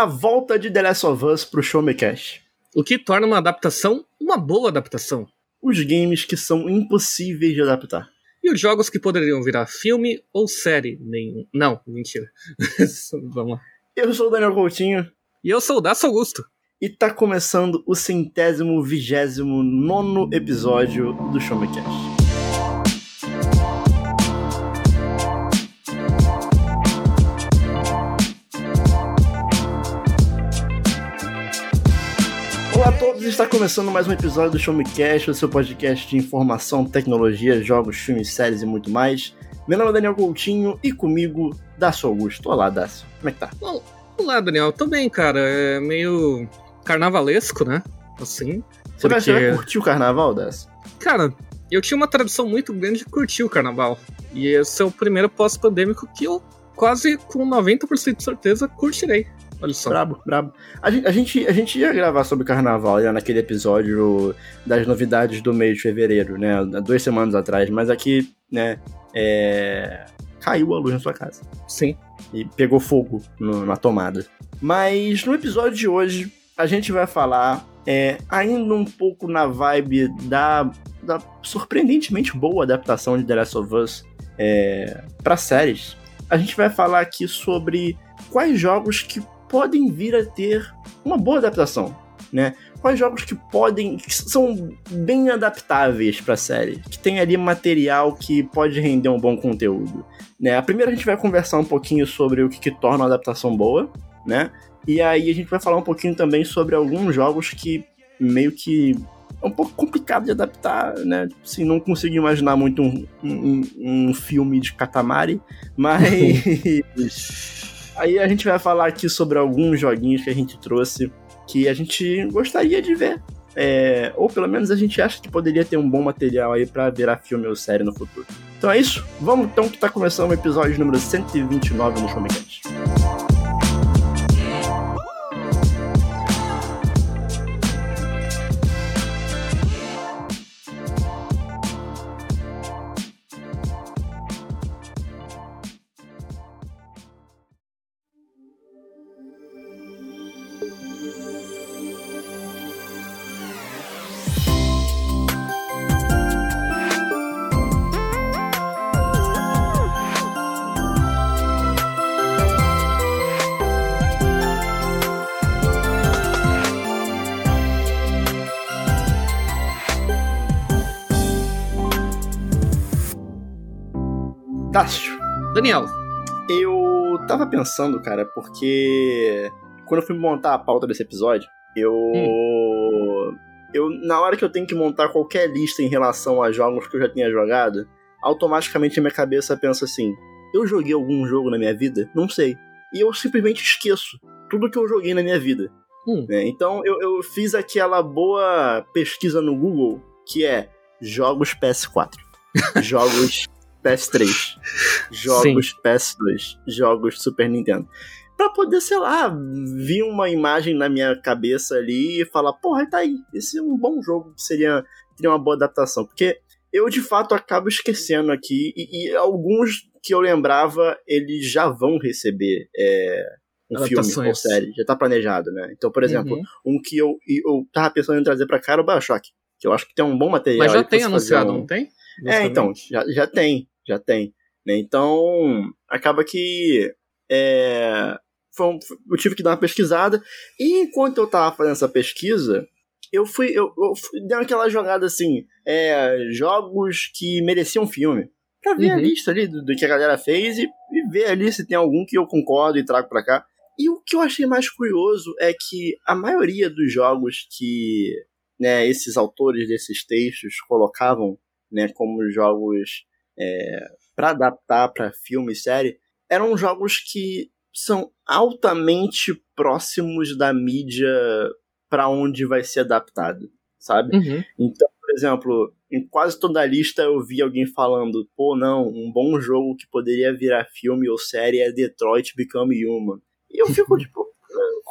a volta de The Last of Us pro Show Me Cash. O que torna uma adaptação uma boa adaptação. Os games que são impossíveis de adaptar. E os jogos que poderiam virar filme ou série? Nenhum. Não, mentira. Vamos lá. Eu sou o Daniel Coutinho. E eu sou o Daço Augusto. E tá começando o centésimo vigésimo nono episódio do Show Me Cash. Todos, está começando mais um episódio do Show Me Cash, o seu podcast de informação, tecnologia, jogos, filmes, séries e muito mais. Meu nome é Daniel Coutinho e comigo, Dácio Augusto. Olá, Dácio. Como é que tá? Olá, Daniel. Tô bem, cara. É meio carnavalesco, né? Assim. Você, você vai porque- curtir o carnaval, Dácio? Cara, eu tinha uma tradição muito grande de curtir o carnaval. E esse é o primeiro pós-pandêmico que eu quase com 90% de certeza curtirei. Olha só. Brabo, brabo. A gente, a, gente, a gente ia gravar sobre carnaval né, naquele episódio das novidades do mês de fevereiro, né? Duas semanas atrás, mas aqui, né? é, Caiu a luz na sua casa. Sim. e pegou fogo no- na tomada. Mas no episódio de hoje, a gente vai falar é, ainda um pouco na vibe da, da surpreendentemente boa adaptação de The Last of Us é, para séries. A gente vai falar aqui sobre quais jogos que podem vir a ter uma boa adaptação, né? Quais jogos que podem, que são bem adaptáveis para série, que tem ali material que pode render um bom conteúdo. Né? A primeira a gente vai conversar um pouquinho sobre o que, que torna uma adaptação boa, né? E aí a gente vai falar um pouquinho também sobre alguns jogos que meio que é um pouco complicado de adaptar, né? Assim, não consigo imaginar muito um, um, um filme de Katamari, mas aí a gente vai falar aqui sobre alguns joguinhos que a gente trouxe que a gente gostaria de ver. É, ou pelo menos a gente acha que poderia ter um bom material aí pra virar filme ou série no futuro. Então é isso, vamos então que tá começando o episódio número 129 no Showmecast. Pensando, cara, porque quando eu fui montar a pauta desse episódio, eu. Eu, na hora que eu tenho que montar qualquer lista em relação a jogos que eu já tenha jogado, automaticamente a minha cabeça pensa assim: eu joguei algum jogo na minha vida? Não sei. E eu simplesmente esqueço tudo que eu joguei na minha vida. Hum. né? Então eu, eu fiz aquela boa pesquisa no Google que é jogos PS4, jogos PS3, jogos PS2, jogos Super Nintendo. Pra poder, sei lá, vir uma imagem na minha cabeça ali e falar, porra, tá aí, esse é um bom jogo que seria, teria uma boa adaptação. Porque eu, de fato, acabo esquecendo aqui, e, e alguns que eu lembrava, eles já vão receber é, um filme ou Adaptações. série, já tá planejado, né? Então, por exemplo, Uhum. um que eu, eu tava pensando em trazer pra cá era o Bioshock, que eu acho que tem um bom material. Mas já tem anunciado, um- não tem? É, então, já, já tem, já tem. Né? Então, acaba que é, foi um- eu tive que dar uma pesquisada. E enquanto eu tava fazendo essa pesquisa, eu fui. Eu, eu fui- dei aquela jogada assim: é, jogos que mereciam filme. Pra ver a Uhum. lista ali do, do que a galera fez e, e ver ali se tem algum que eu concordo e trago pra cá. E o que eu achei mais curioso é que a maioria dos jogos que né, esses autores desses textos colocavam né, como jogos é, para adaptar para filme e série, eram jogos que são altamente próximos da mídia para onde vai ser adaptado, sabe? Uhum. Então, por exemplo, em quase toda a lista eu vi alguém falando, pô, não, um bom jogo que poderia virar filme ou série é Detroit Become Human. E eu fico tipo,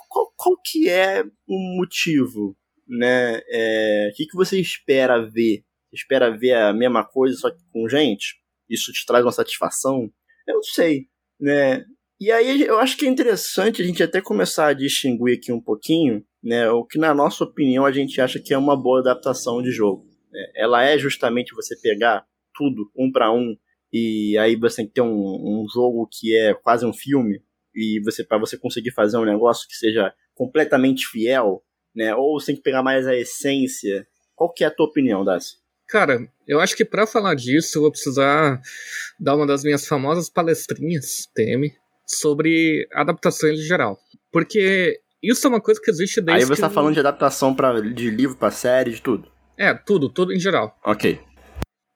qual, qual que é o motivo, né? É, o que, que você espera ver? Você espera ver a mesma coisa só que com gente? Isso te traz uma satisfação? Eu não sei, né? E aí eu acho que é interessante a gente até começar a distinguir aqui um pouquinho, né, o que na nossa opinião a gente acha que é uma boa adaptação de jogo. Né? Ela é justamente você pegar tudo um para um e aí você tem que ter um, um jogo que é quase um filme e você para você conseguir fazer um negócio que seja completamente fiel, né? Ou você tem que pegar mais a essência. Qual que é a tua opinião, Dácio? Cara, eu acho que para falar disso eu vou precisar dar uma das minhas famosas palestrinhas, TM, sobre adaptações em geral. Porque isso é uma coisa que existe desde Aí você que tá eu... falando de adaptação pra, de livro para série, de tudo. É, tudo, tudo em geral. Ok.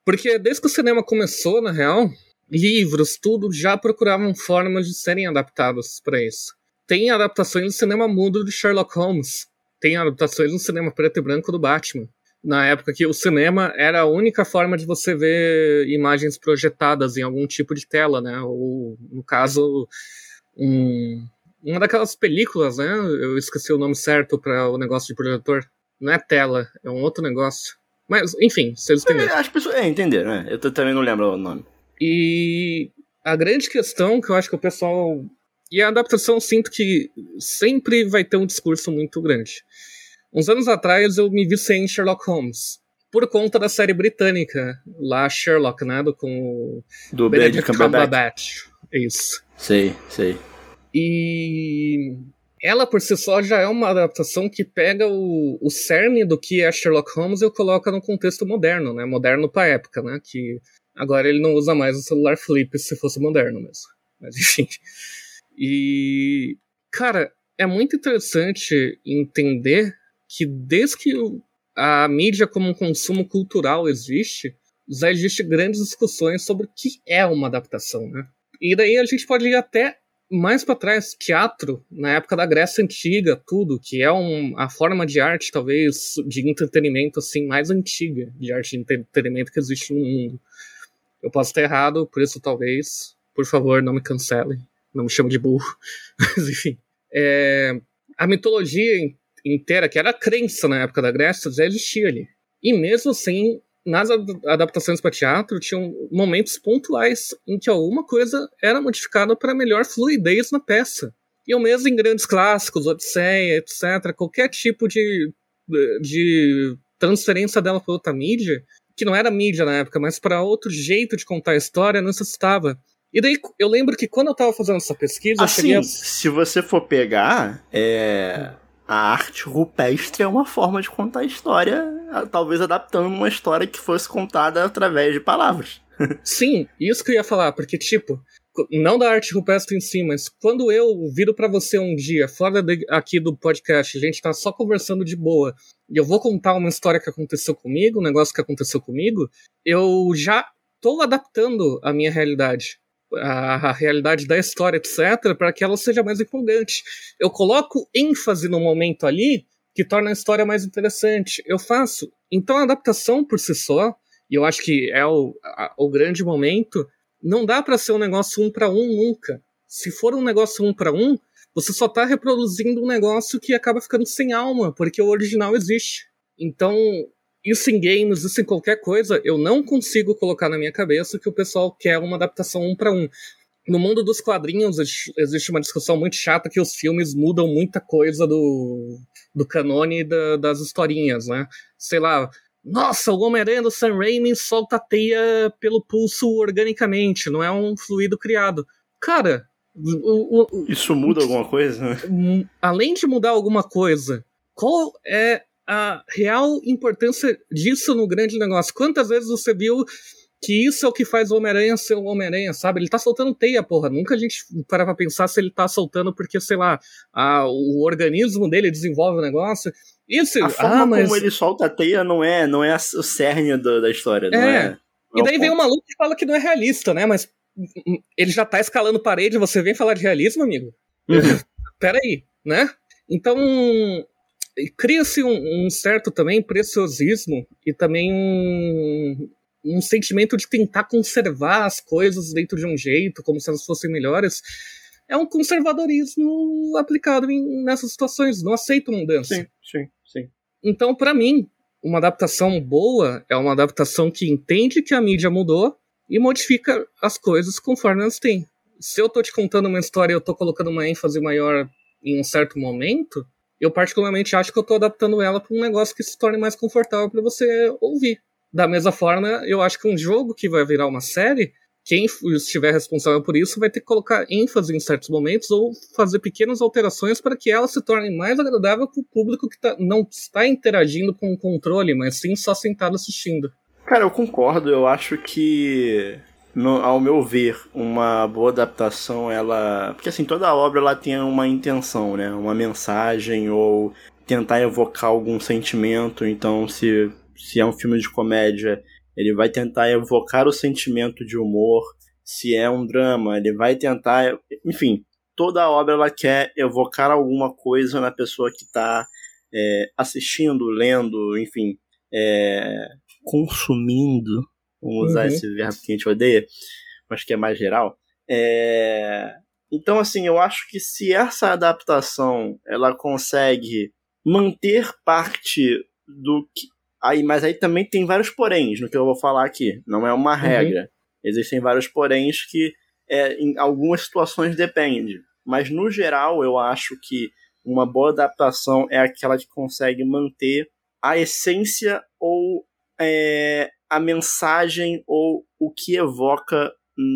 Porque desde que o cinema começou, na real, livros, tudo já procuravam formas de serem adaptados para isso. Tem adaptações no cinema mudo de Sherlock Holmes. Tem adaptações no cinema preto e branco do Batman. Na época que o cinema era a única forma de você ver imagens projetadas em algum tipo de tela, né? Ou, no caso, um, uma daquelas películas, né? Eu esqueci o nome certo para o negócio de projetor. Não é tela, é um outro negócio. Mas, enfim, vocês entenderam. É, as pessoas é, entenderam, né? Eu também não lembro o nome. E a grande questão que eu acho que o pessoal. E a adaptação, eu sinto que sempre vai ter um discurso muito grande. Uns anos atrás eu me vi sem Sherlock Holmes. Por conta da série britânica, lá Sherlock, né? Do, com Do Benedict Cumberbatch. Isso. Sei, sei. E ela por si só já é uma adaptação que pega o, o cerne do que é Sherlock Holmes e o coloca no contexto moderno, né? Moderno pra época, né? Que agora ele não usa mais o celular flip se fosse moderno mesmo. Mas enfim. E cara, é muito interessante entender que desde que a mídia como um consumo cultural existe, já existe grandes discussões sobre o que é uma adaptação, né? E daí a gente pode ir até mais para trás, teatro, na época da Grécia Antiga, tudo, que é um, a forma de arte, talvez, de entretenimento, assim, mais antiga de arte de entretenimento que existe no mundo. Eu posso estar errado, por isso, talvez, por favor, não me cancelem, não me chame de burro, mas, enfim. É, a mitologia inteira, que era crença na época da Grécia, já existia ali. E mesmo assim, nas adaptações para teatro, tinham momentos pontuais em que alguma coisa era modificada para melhor fluidez na peça. E o mesmo em grandes clássicos, Odisseia, etc., qualquer tipo de, de transferência dela para outra mídia, que não era mídia na época, mas para outro jeito de contar a história, necessitava. E daí eu lembro que quando eu estava fazendo essa pesquisa, assim, a... se você for pegar, é a arte rupestre é uma forma de contar a história, talvez adaptando uma história que fosse contada através de palavras. Sim, isso que eu ia falar, porque, tipo, não da arte rupestre em si, mas quando eu viro para você um dia, fora de, aqui do podcast, a gente tá só conversando de boa, e eu vou contar uma história que aconteceu comigo, um negócio que aconteceu comigo, eu já tô adaptando a minha realidade a, realidade da história, etc., para que ela seja mais empolgante. Eu coloco ênfase no momento ali que torna a história mais interessante. Eu faço. Então a adaptação por si só, e eu acho que é o, a, o grande momento, não dá para ser um negócio um para um nunca. Se for um negócio um para um, você só está reproduzindo um negócio que acaba ficando sem alma, porque o original existe. Então, isso em games, isso em qualquer coisa, eu não consigo colocar na minha cabeça que o pessoal quer uma adaptação um para um. No mundo dos quadrinhos existe uma discussão muito chata que os filmes mudam muita coisa do, do canone da, das historinhas, né? Sei lá, nossa, o Homem-Aranha do Sam Raimi solta a teia pelo pulso organicamente, não é um fluido criado. Cara, o, o, isso muda alguma coisa? Além de mudar alguma coisa, qual é a real importância disso no grande negócio. Quantas vezes você viu que isso é o que faz o Homem-Aranha ser o Homem-Aranha, sabe? Ele tá soltando teia, porra. Nunca a gente para pra pensar se ele tá soltando porque, sei lá, a, o organismo dele desenvolve o negócio. Isso, a forma ah, mas... como ele solta a teia não é, não é o cerne do, da história, não é. é não e daí vem um maluco que fala que não é realista, né? Mas ele já tá escalando parede, você vem falar de realismo, amigo? Uhum. Peraí, né? Então, cria-se um, um, certo também preciosismo e também um, um sentimento de tentar conservar as coisas dentro de um jeito, como se elas fossem melhores. É um conservadorismo aplicado em, nessas situações, não aceito mudança. Sim, sim, sim. Então, para mim, uma adaptação boa é uma adaptação que entende que a mídia mudou e modifica as coisas conforme elas têm. se eu tô te contando uma história e eu tô colocando uma ênfase maior em um certo momento, eu particularmente acho que eu tô adaptando ela para um negócio que se torne mais confortável para você ouvir. Da mesma forma, eu acho que um jogo que vai virar uma série, quem estiver responsável por isso vai ter que colocar ênfase em certos momentos ou fazer pequenas alterações para que ela se torne mais agradável para o público que tá, não está interagindo com o controle, mas sim só sentado assistindo. Cara, eu concordo. Eu acho que, no, ao meu ver, uma boa adaptação, ela. Porque assim, toda obra ela tem uma intenção, né? Uma mensagem ou tentar evocar algum sentimento. Então, se, se é um filme de comédia ele vai tentar evocar o sentimento de humor. Se é um drama, ele vai tentar. Enfim, toda obra ela quer evocar alguma coisa na pessoa que está é, assistindo, lendo, enfim, é, consumindo. Vamos usar uhum. esse verbo que a gente odeia, mas que é mais geral. É, então, assim, eu acho que se essa adaptação ela consegue manter parte do que, Aí, mas aí também tem vários poréns no que eu vou falar aqui. Não é uma uhum. regra. Uhum. Existem vários poréns que é, em algumas situações depende. Mas no geral, eu acho que uma boa adaptação é aquela que consegue manter a essência ou é, a mensagem ou o que evoca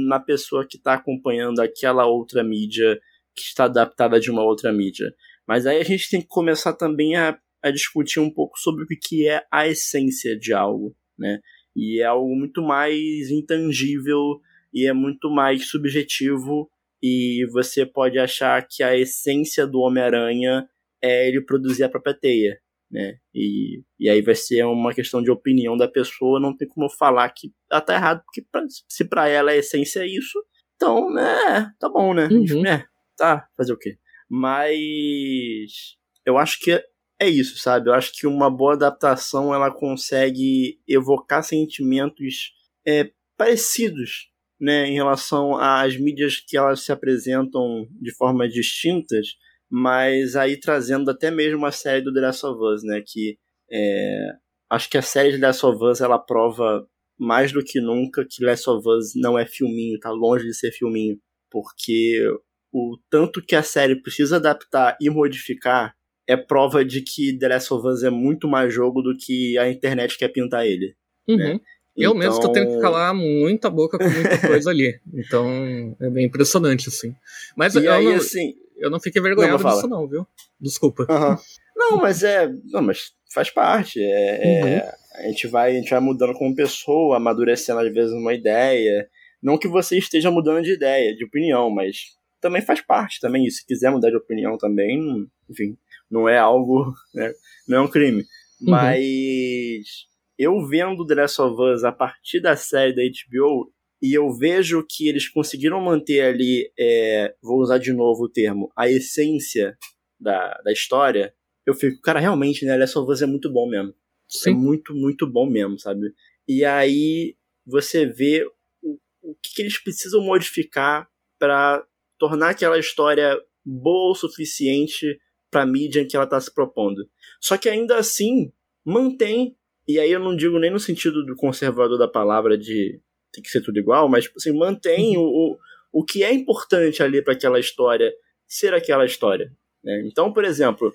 na pessoa que está acompanhando aquela outra mídia que está adaptada de uma outra mídia. Mas aí a gente tem que começar também a a discutir um pouco sobre o que é a essência de algo, né? E é algo muito mais intangível e é muito mais subjetivo e você pode achar que a essência do Homem-Aranha é ele produzir a própria teia, né? E, e aí vai ser uma questão de opinião da pessoa, não tem como falar que ela tá errado, porque pra, se para ela a essência é isso, então, né, tá bom, né? Uhum. É, tá, fazer o quê? Mas eu acho que é isso, sabe? Eu acho que uma boa adaptação ela consegue evocar sentimentos é, parecidos, né, em relação às mídias que elas se apresentam de formas distintas, mas aí trazendo até mesmo a série do The Last of Us, né, que é, acho que a série de The Last of Us ela prova mais do que nunca que Last of Us não é filminho, tá longe de ser filminho, porque o tanto que a série precisa adaptar e modificar é prova de que The Last of Us é muito mais jogo do que a internet quer pintar ele. Uhum. Né? Eu então... mesmo tô tendo que então calar muita boca com muita coisa ali. Então é bem impressionante, assim. Mas e eu, aí, não, assim, eu não fiquei vergonhado não, disso, não, viu? Desculpa. Uhum. Não, mas é. Não, mas faz parte. É, é uhum. é, a, gente vai, a gente vai mudando como pessoa, amadurecendo às vezes uma ideia. Não que você esteja mudando de ideia, de opinião, mas também faz parte também. E se quiser mudar de opinião também, enfim, não é algo, né, não é um crime. Uhum. Mas eu vendo The Last of Us a partir da série da HBO e eu vejo que eles conseguiram manter ali, é, vou usar de novo o termo, a essência da, da história, eu fico, cara, realmente, né, Last of Us é muito bom mesmo. Sim. É muito, muito bom mesmo, sabe? E aí você vê o, o que, que eles precisam modificar para tornar aquela história boa o suficiente para mídia em que ela está se propondo. Só que ainda assim mantém, e aí eu não digo nem no sentido do conservador da palavra de tem que ser tudo igual, mas assim, mantém uhum. o, o, que é importante ali para aquela história ser aquela história. Né? Então, por exemplo,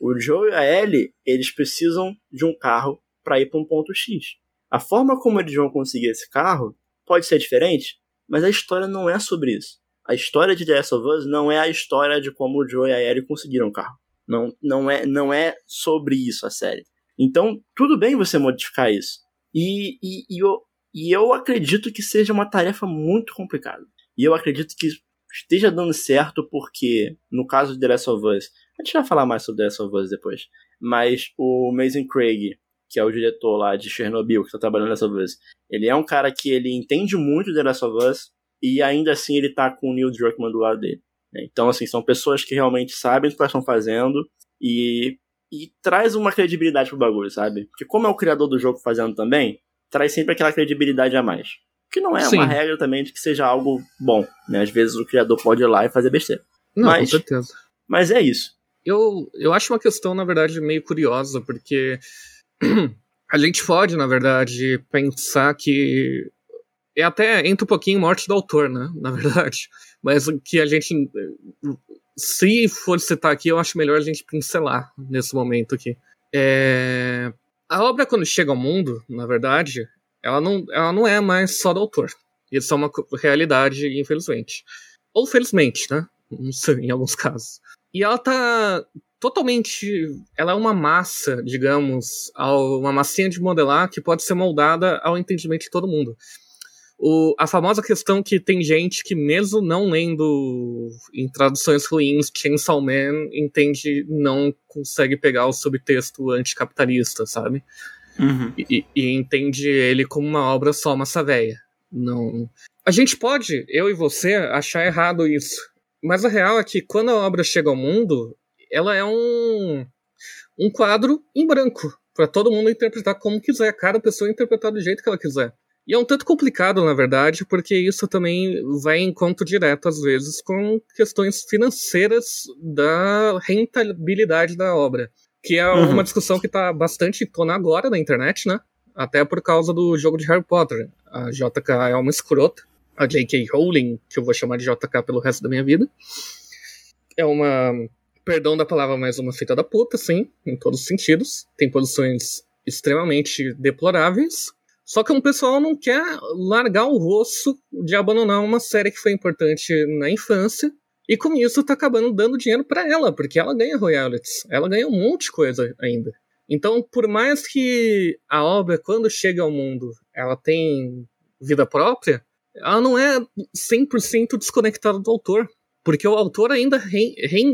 o Joe e a Ellie, eles precisam de um carro para ir para um ponto X. A forma como eles vão conseguir esse carro pode ser diferente, mas a história não é sobre isso a história de The Last of Us não é a história de como o Joe e a Ellie conseguiram o carro. Não, não, é, não é sobre isso a série. Então, tudo bem você modificar isso. E, e, e, eu, e eu acredito que seja uma tarefa muito complicada. E eu acredito que esteja dando certo porque, no caso de The Last of Us, a gente vai falar mais sobre The Last of Us depois, mas o Mason Craig, que é o diretor lá de Chernobyl, que está trabalhando The Last of Us, ele é um cara que ele entende muito The Last of Us, e ainda assim ele tá com o Neil Druckmann do lado dele. Né? Então, assim, são pessoas que realmente sabem o que elas estão fazendo e, e traz uma credibilidade pro bagulho, sabe? Porque como é o criador do jogo fazendo também, traz sempre aquela credibilidade a mais. Que não é Sim. uma regra também de que seja algo bom, né? Às vezes o criador pode ir lá e fazer besteira. Não, mas, com certeza. Mas é isso. Eu, eu acho uma questão, na verdade, meio curiosa, porque a gente pode, na verdade, pensar que é até entra um pouquinho morte do autor, né? Na verdade. Mas o que a gente. Se for citar aqui, eu acho melhor a gente pincelar nesse momento aqui. É, a obra, quando chega ao mundo, na verdade, ela não, ela não é mais só do autor. Isso é uma realidade, infelizmente. Ou felizmente, né? Não sei, em alguns casos. E ela tá totalmente. Ela é uma massa, digamos, uma massinha de modelar que pode ser moldada ao entendimento de todo mundo. O, a famosa questão que tem gente que, mesmo não lendo em traduções ruins, Chainsaw Man entende, não consegue pegar o subtexto anticapitalista, sabe? Uhum. E, e, entende ele como uma obra só massa véia. Não. A gente pode, eu e você, achar errado isso. Mas a real é que quando a obra chega ao mundo, ela é um, um quadro em branco para todo mundo interpretar como quiser, cada pessoa interpretar do jeito que ela quiser. E é um tanto complicado, na verdade, porque isso também vai em conto direto, às vezes, com questões financeiras da rentabilidade da obra. Que é uhum. uma discussão que está bastante tona agora na internet, né? Até por causa do jogo de Harry Potter. A JK é uma escrota. A J.K. Rowling, que eu vou chamar de JK pelo resto da minha vida, é uma. Perdão da palavra, mas uma fita da puta, sim, em todos os sentidos. Tem posições extremamente deploráveis. Só que um pessoal não quer largar o rosto de abandonar uma série que foi importante na infância e com isso tá acabando dando dinheiro para ela, porque ela ganha royalties, ela ganha um monte de coisa ainda. Então, por mais que a obra, quando chega ao mundo, ela tem vida própria, ela não é 100% desconectada do autor, porque o autor ainda,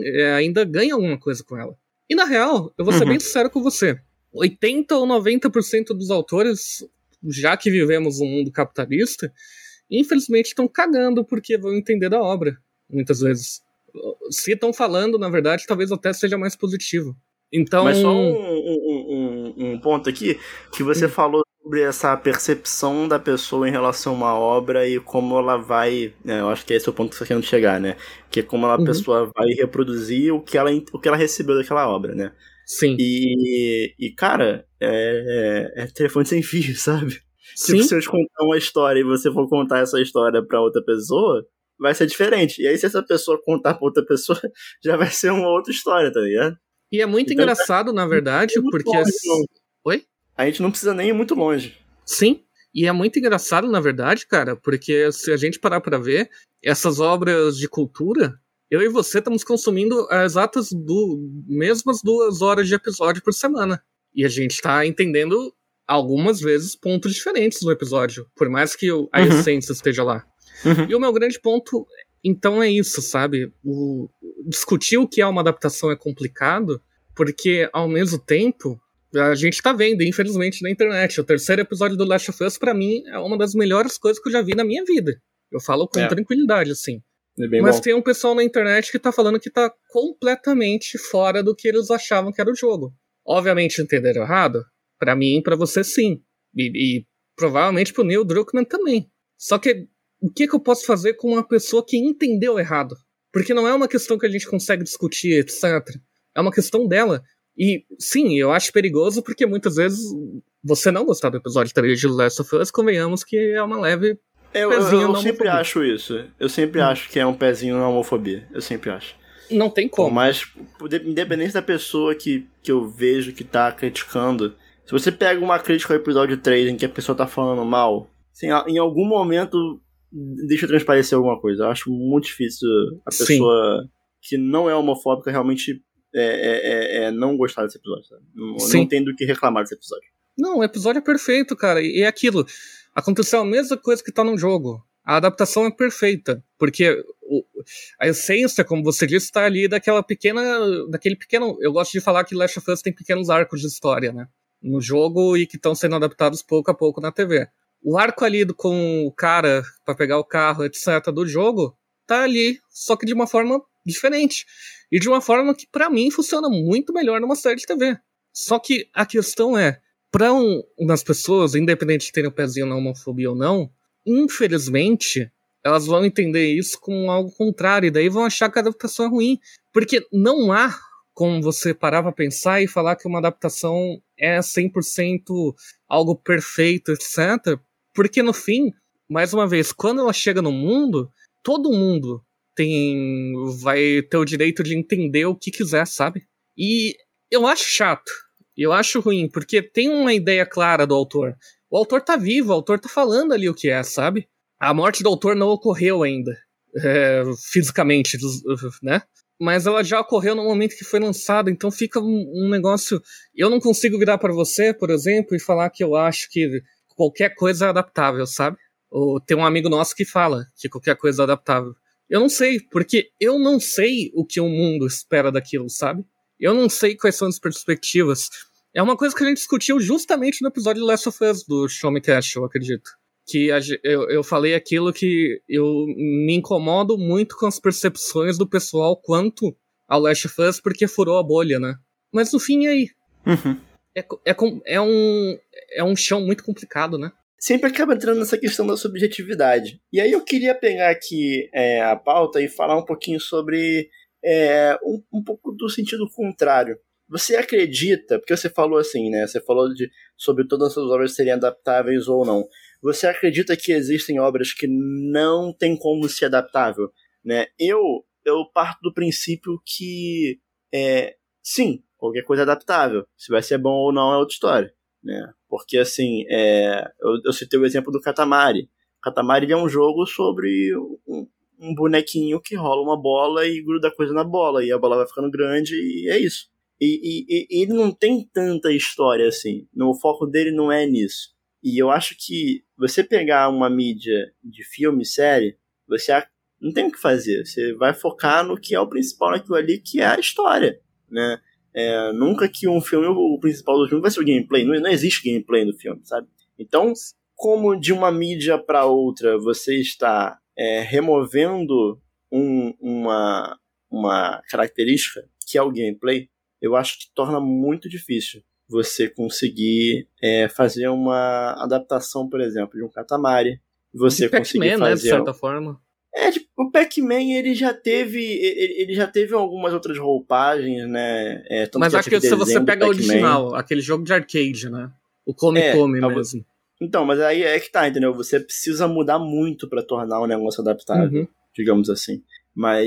é, ainda ganha alguma coisa com ela. E na real, eu vou ser uhum. bem sincero com você, 80 ou 90% dos autores, já que vivemos um mundo capitalista, infelizmente estão cagando porque vão entender da obra muitas vezes. Se estão falando, na verdade, talvez até seja mais positivo. Então. Mas só um, um, um, um ponto aqui, que você hum. falou sobre essa percepção da pessoa em relação a uma obra e como ela vai. Né, eu acho que esse é o ponto que você está querendo chegar, né? Que é como a uhum. pessoa vai reproduzir o que, ela, o que ela recebeu daquela obra, né? Sim. E, e cara, é, é, é telefone sem fio, sabe? Sim. Tipo, se eu te contar uma história e você for contar essa história para outra pessoa, vai ser diferente. E aí, se essa pessoa contar pra outra pessoa, já vai ser uma outra história, tá ligado? E é muito então, engraçado, na verdade, porque. Longe, as... Oi? A gente não precisa nem ir muito longe. Sim. E é muito engraçado, na verdade, cara, porque se a gente parar pra ver, essas obras de cultura, eu e você estamos consumindo as exatas do, mesmas duas horas de episódio por semana. E a gente tá entendendo algumas vezes pontos diferentes no episódio, por mais que a uhum. essência esteja lá. Uhum. E o meu grande ponto, então, é isso, sabe? O, discutir o que é uma adaptação é complicado, porque, ao mesmo tempo, a gente tá vendo, infelizmente, na internet. O terceiro episódio do Last of Us, pra mim, é uma das melhores coisas que eu já vi na minha vida. Eu falo com é. tranquilidade, assim. É Mas bom. tem um pessoal na internet que tá falando que tá completamente fora do que eles achavam que era o jogo. Obviamente entenderam errado? para mim pra você sim. E, e provavelmente pro Neil Druckmann também. Só que o que, que eu posso fazer com uma pessoa que entendeu errado? Porque não é uma questão que a gente consegue discutir, etc. É uma questão dela. E sim, eu acho perigoso porque muitas vezes você não gostar do episódio 3 de Last of Us, convenhamos que é uma leve. Eu, eu, eu sempre acho isso. Eu sempre hum. acho que é um pezinho na homofobia. Eu sempre acho. Não tem como. Mas, independente da pessoa que, que eu vejo que tá criticando, se você pega uma crítica ao episódio 3 em que a pessoa tá falando mal, assim, em algum momento deixa transparecer alguma coisa. Eu acho muito difícil a pessoa Sim. que não é homofóbica realmente é, é, é, é não gostar desse episódio. Não, não tem do que reclamar desse episódio. Não, o episódio é perfeito, cara. E é aquilo. Aconteceu a mesma coisa que tá no jogo. A adaptação é perfeita, porque o, a essência, como você disse, está ali daquela pequena, daquele pequeno. Eu gosto de falar que Last of Us tem pequenos arcos de história, né? No jogo e que estão sendo adaptados pouco a pouco na TV o arco ali do, com o cara para pegar o carro, etc., do jogo, tá ali, só que de uma forma diferente. E de uma forma que, para mim, funciona muito melhor numa série de TV. Só que a questão é, para um, umas pessoas, independente de terem um pezinho na homofobia ou não, infelizmente, elas vão entender isso como algo contrário, e daí vão achar que a adaptação é ruim. Porque não há como você parar pra pensar e falar que uma adaptação é 100% algo perfeito, etc. Porque no fim, mais uma vez, quando ela chega no mundo, todo mundo tem vai ter o direito de entender o que quiser, sabe? E eu acho chato. Eu acho ruim, porque tem uma ideia clara do autor. O autor tá vivo, o autor tá falando ali o que é, sabe? A morte do autor não ocorreu ainda, é, fisicamente, né? Mas ela já ocorreu no momento que foi lançada, então fica um, um negócio. Eu não consigo virar para você, por exemplo, e falar que eu acho que qualquer coisa é adaptável, sabe? Ou tem um amigo nosso que fala que qualquer coisa é adaptável. Eu não sei, porque eu não sei o que o mundo espera daquilo, sabe? Eu não sei quais são as perspectivas. É uma coisa que a gente discutiu justamente no episódio Last of Us do Show Me Cash, eu acredito. Que a, eu, eu falei aquilo que eu me incomodo muito com as percepções do pessoal quanto ao Last of Us porque furou a bolha, né? Mas no fim, e aí? Uhum. É, é, é, um, é um chão muito complicado, né? Sempre acaba entrando nessa questão da subjetividade. E aí eu queria pegar aqui é, a pauta e falar um pouquinho sobre é, um, um pouco do sentido contrário. Você acredita, porque você falou assim, né? Você falou de, sobre todas as obras serem adaptáveis ou não. Você acredita que existem obras que não tem como ser adaptável, né? Eu eu parto do princípio que é, sim, qualquer coisa é adaptável. Se vai ser bom ou não é outra história, né? Porque assim, é, eu, eu citei o exemplo do Katamari. Katamari é um jogo sobre um, um bonequinho que rola uma bola e gruda coisa na bola e a bola vai ficando grande e é isso. E, e, e, ele não tem tanta história assim. O foco dele não é nisso. E eu acho que você pegar uma mídia de filme, série, você não tem o que fazer. Você vai focar no que é o principal naquilo ali, que é a história, né? É, nunca que um filme, o principal do filme vai ser o gameplay. Não, não existe gameplay no filme, sabe? Então, como de uma mídia para outra você está é, removendo um, uma, uma característica que é o gameplay, eu acho que torna muito difícil você conseguir é, fazer uma adaptação, por exemplo, de um Katamari. Você conseguir fazer. Né, de certa forma. É, tipo, o Pac-Man ele já teve. Ele já teve algumas outras roupagens, né? É, Mas acho que se você pega o original, aquele jogo de arcade, né? O Come é, Come mesmo. Então, mas aí é que tá, entendeu? Você precisa mudar muito para tornar o negócio adaptável, uhum. digamos assim. Mas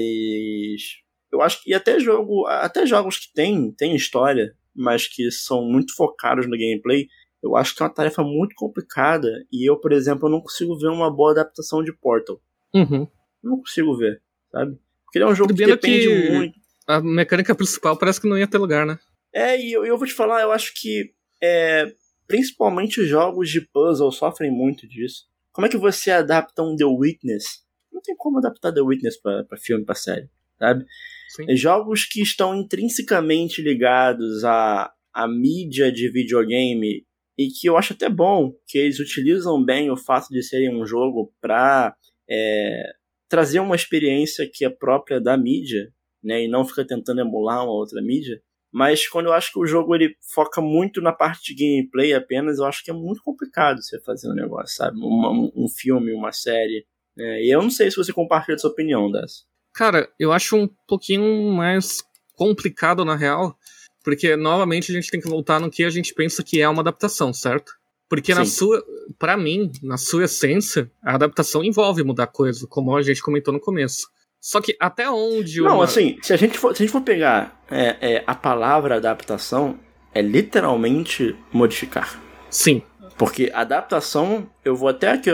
eu acho que até jogo, até jogos que tem, tem história, mas que são muito focados no gameplay, eu acho que é uma tarefa muito complicada e eu, por exemplo, não consigo ver uma boa adaptação de Portal. Uhum. Não consigo ver, sabe? Porque ele é um jogo que depende que muito. A mecânica principal parece que não ia ter lugar, né? É, e eu, eu vou te falar, eu acho que é, principalmente os jogos de puzzle sofrem muito disso. Como é que você adapta um The Witness? Não tem como adaptar The Witness pra, pra filme, pra série, sabe? Sim. Jogos que estão intrinsecamente ligados à, à mídia de videogame e que eu acho até bom que eles utilizam bem o fato de serem um jogo para é, trazer uma experiência que é própria da mídia, né, e não fica tentando emular uma outra mídia. Mas quando eu acho que o jogo ele foca muito na parte de gameplay apenas, eu acho que é muito complicado você fazer um negócio, sabe? Uma, um filme, uma série. É, e eu não sei se você compartilha essa opinião dessa. Cara, eu acho um pouquinho mais complicado na real, porque novamente a gente tem que voltar no que a gente pensa que é uma adaptação, certo? Porque Sim. na sua, para mim, na sua essência, a adaptação envolve mudar coisa, como a gente comentou no começo. Só que até onde Não, uma... assim, se a gente for, se a gente for pegar é, é, a palavra adaptação, é literalmente modificar. Sim. Porque adaptação, eu vou até aqui,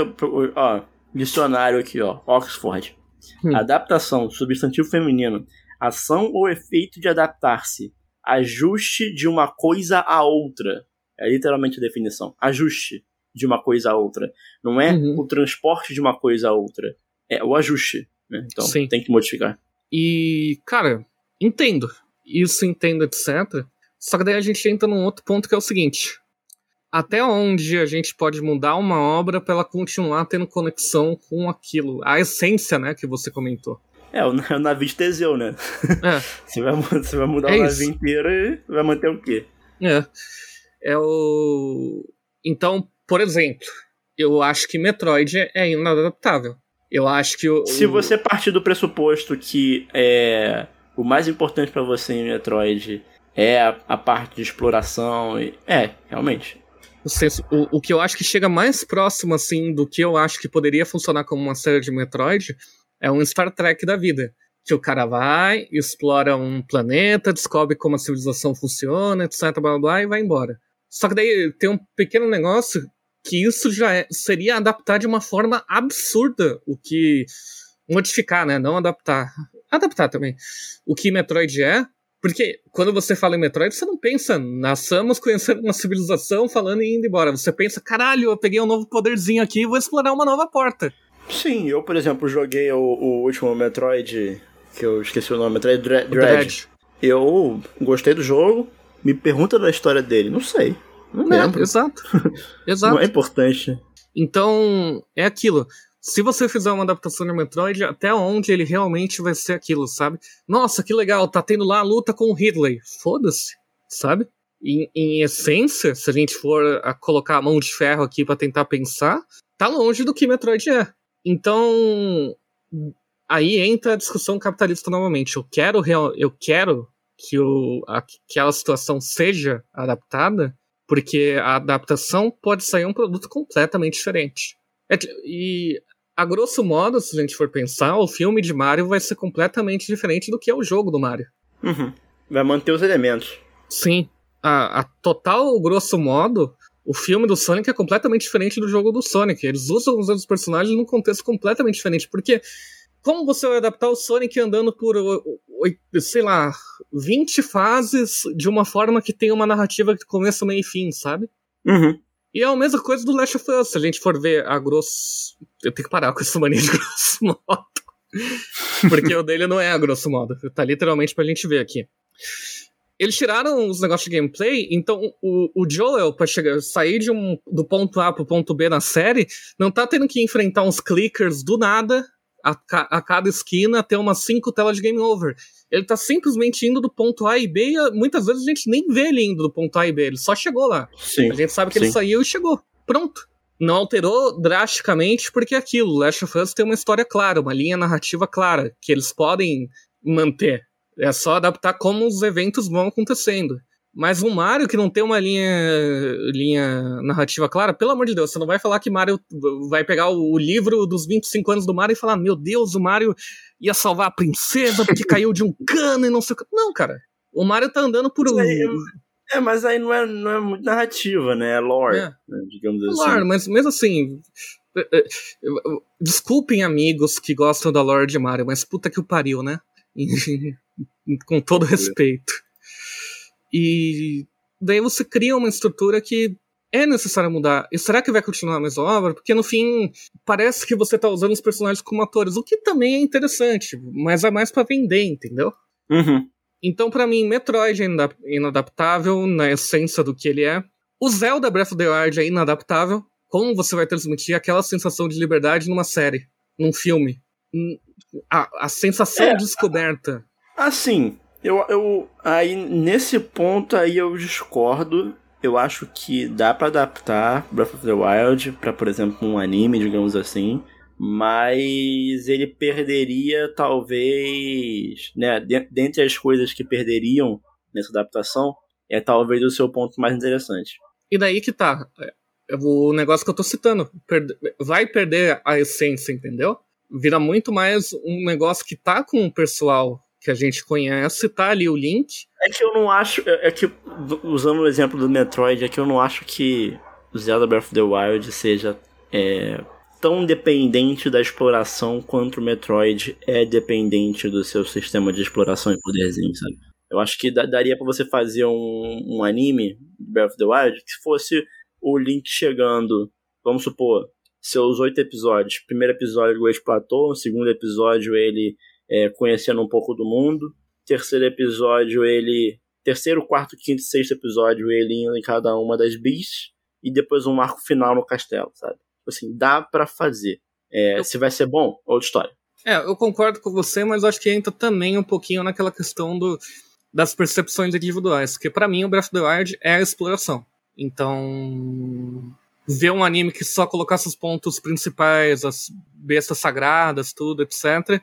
ó, dicionário aqui, ó, Oxford. Hum. Adaptação, substantivo feminino. Ação ou efeito de adaptar-se. Ajuste de uma coisa a outra. É literalmente a definição. Ajuste de uma coisa a outra. Não é uhum. o transporte de uma coisa a outra. É o ajuste. Né? Então Sim. tem que modificar. E, cara, entendo. Isso entendo, etc. Só que daí a gente entra num outro ponto que é o seguinte: até onde a gente pode mudar uma obra para ela continuar tendo conexão com aquilo, a essência, né, que você comentou. É, o, o navio de Teseu, né? É. você, vai, você vai mudar é o navio isso. inteiro e vai manter o quê? É. É o. Então, por exemplo, eu acho que Metroid é inadaptável. Eu acho que o. Se você partir do pressuposto que é, o mais importante para você em Metroid é a, a, parte de exploração, é, realmente. O, o que eu acho que chega mais próximo, assim, do que eu acho que poderia funcionar como uma série de Metroid é um Star Trek da vida. Que o cara vai, explora um planeta, descobre como a civilização funciona, etc, blá blá, blá e vai embora. Só que daí tem um pequeno negócio que isso já é, seria adaptar de uma forma absurda o que. modificar, né? Não adaptar. Adaptar também. O que Metroid é, porque quando você fala em Metroid, você não pensa na Samus conhecendo uma civilização, falando e indo embora. Você pensa, caralho, eu peguei um novo poderzinho aqui e vou explorar uma nova porta. Sim, eu, por exemplo, joguei o, o último Metroid, que eu esqueci o nome, Metroid Dread. Dread. Eu gostei do jogo, me pergunta da história dele, não sei. Não é, lembro. Exato. exato. não é importante. Então, é aquilo se você fizer uma adaptação de Metroid, até onde ele realmente vai ser aquilo, sabe? Nossa, que legal, tá tendo lá a luta com o Ridley. Foda-se, sabe? Em, em, essência, se a gente for a colocar a mão de ferro aqui para tentar pensar, tá longe do que Metroid é. Então, aí entra a discussão capitalista novamente. Eu quero, eu quero que o, aquela situação seja adaptada, porque a adaptação pode sair um produto completamente diferente. É, e a grosso modo, se a gente for pensar, o filme de Mario vai ser completamente diferente do que é o jogo do Mario. Uhum. Vai manter os elementos. Sim. A, a total grosso modo, o filme do Sonic é completamente diferente do jogo do Sonic. Eles usam os outros personagens num contexto completamente diferente. Porque como você vai adaptar o Sonic andando por, sei lá, 20 fases de uma forma que tem uma narrativa de começo, meio e fim, sabe? Uhum. E é a mesma coisa do Last of Us, se a gente for ver a grosso. Eu tenho que parar com essa mania de grosso modo. Porque o dele não é a grosso modo. Tá literalmente pra gente ver aqui. Eles tiraram os negócios de gameplay, então o, o Joel, pra chegar, sair de um, do ponto A pro ponto B na série, não tá tendo que enfrentar uns clickers do nada a, a cada esquina, ter umas cinco telas de game over. Ele tá simplesmente indo do ponto A e B e muitas vezes a gente nem vê ele indo do ponto A e B, ele só chegou lá. Sim, a gente sabe que sim. ele saiu e chegou. Pronto. Não alterou drasticamente porque é aquilo, Last of Us tem uma história clara, uma linha narrativa clara, que eles podem manter. É só adaptar como os eventos vão acontecendo. Mas um Mario que não tem uma linha, linha narrativa clara, pelo amor de Deus, você não vai falar que Mario vai pegar o livro dos 25 anos do Mario e falar: Meu Deus, o Mario ia salvar a princesa porque caiu de um cano e não sei o que. Não, cara. O Mario tá andando por. É, mas aí não é, não é muito narrativa, né? É lore, é. Né? digamos assim. Lore, mas mesmo assim. É, é, desculpem amigos que gostam da lore de Mario, mas puta que o pariu, né? Com todo respeito. E daí você cria uma estrutura que é necessário mudar. E será que vai continuar a mesma obra? Porque no fim, parece que você tá usando os personagens como atores, o que também é interessante, mas é mais para vender, entendeu? Uhum. Então, para mim, Metroid é inadaptável na essência do que ele é. O Zelda Breath of the Wild é inadaptável. Como você vai transmitir aquela sensação de liberdade numa série, num filme? A, a sensação é, de descoberta. Assim, eu, eu. Aí, nesse ponto aí eu discordo. Eu acho que dá para adaptar Breath of the Wild para, por exemplo, um anime, digamos assim mas ele perderia talvez, né, dentre as coisas que perderiam nessa adaptação, é talvez o seu ponto mais interessante. E daí que tá, é, o negócio que eu tô citando, vai perder a essência, entendeu? Vira muito mais um negócio que tá com o pessoal que a gente conhece, tá ali o link. É que eu não acho, é, é que usando o exemplo do Metroid, é que eu não acho que Zelda Breath of the Wild seja é, tão dependente da exploração quanto o Metroid é dependente do seu sistema de exploração e poderzinho, sabe? Eu acho que daria para você fazer um, um anime, Breath of the Wild, que fosse o Link chegando, vamos supor, seus oito episódios. Primeiro episódio o explorator, segundo episódio ele é, conhecendo um pouco do mundo, terceiro episódio ele... Terceiro, quarto, quinto e sexto episódio ele indo em cada uma das bis, e depois um arco final no castelo, sabe? assim, dá para fazer. É, eu... Se vai ser bom, outra história. É, eu concordo com você, mas acho que entra também um pouquinho naquela questão do, das percepções individuais. Porque para mim o Breath of the Wild é a exploração. Então, ver um anime que só colocasse os pontos principais, as bestas sagradas, tudo, etc.,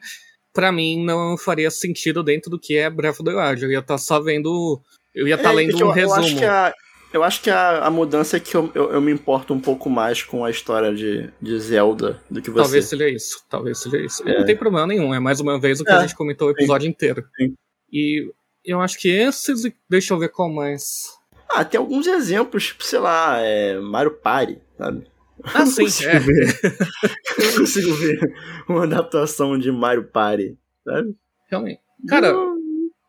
para mim não faria sentido dentro do que é Breath of the Wild. Eu ia estar tá só vendo. Eu ia estar tá é, lendo um eu, resumo. Eu acho que a, Eu acho que a, a mudança é que eu, eu, eu, me importo um pouco mais com a história de, de Zelda do que você. Talvez seja isso, talvez seja isso. É. Não tem problema nenhum, é mais uma vez o que é. a gente comentou o episódio Sim. inteiro. Sim. E eu acho que esses. Deixa eu ver qual mais. Ah, tem alguns exemplos, tipo, sei lá, é, Mario Party, sabe? Ah, sim, é. Ver. eu não consigo ver uma adaptação de Mario Party, sabe? Realmente. Cara, não,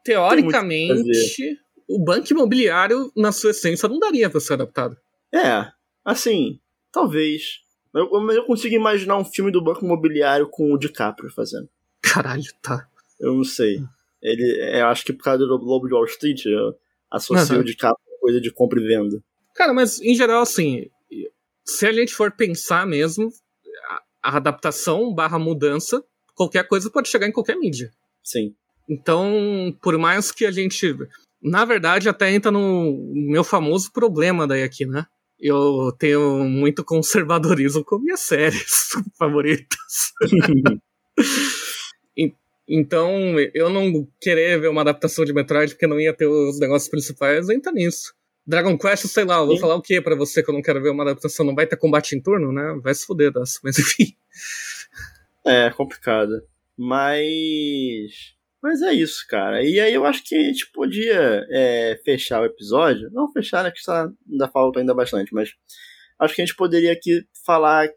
teoricamente, o banco imobiliário, na sua essência, não daria pra ser adaptado. É, assim, talvez. Eu, mas eu consigo imaginar um filme do banco imobiliário com o DiCaprio fazendo. Caralho, tá. Eu não sei. Ele, é, eu acho que por causa do Lobo de Wall Street, eu associo uhum. o DiCaprio com coisa de compra e venda. Cara, mas em geral, assim, se a gente for pensar mesmo, a, adaptação barra mudança, qualquer coisa pode chegar em qualquer mídia. Sim. Então, por mais que a gente na verdade, até entra no meu famoso problema daí aqui, né? Eu tenho muito conservadorismo com minhas séries favoritas. então, eu não querer ver uma adaptação de Metroid porque não ia ter os negócios principais, entra nisso. Dragon Quest, sei lá, eu vou Sim. falar o que para você que eu não quero ver uma adaptação? Não vai ter combate em turno, né? Vai se fuder, das. mas enfim. É, complicado. Mas. Mas é isso, cara. E aí eu acho que a gente podia é, fechar o episódio. Não fechar, né? Que está, ainda falta ainda bastante, mas acho que a gente poderia aqui falar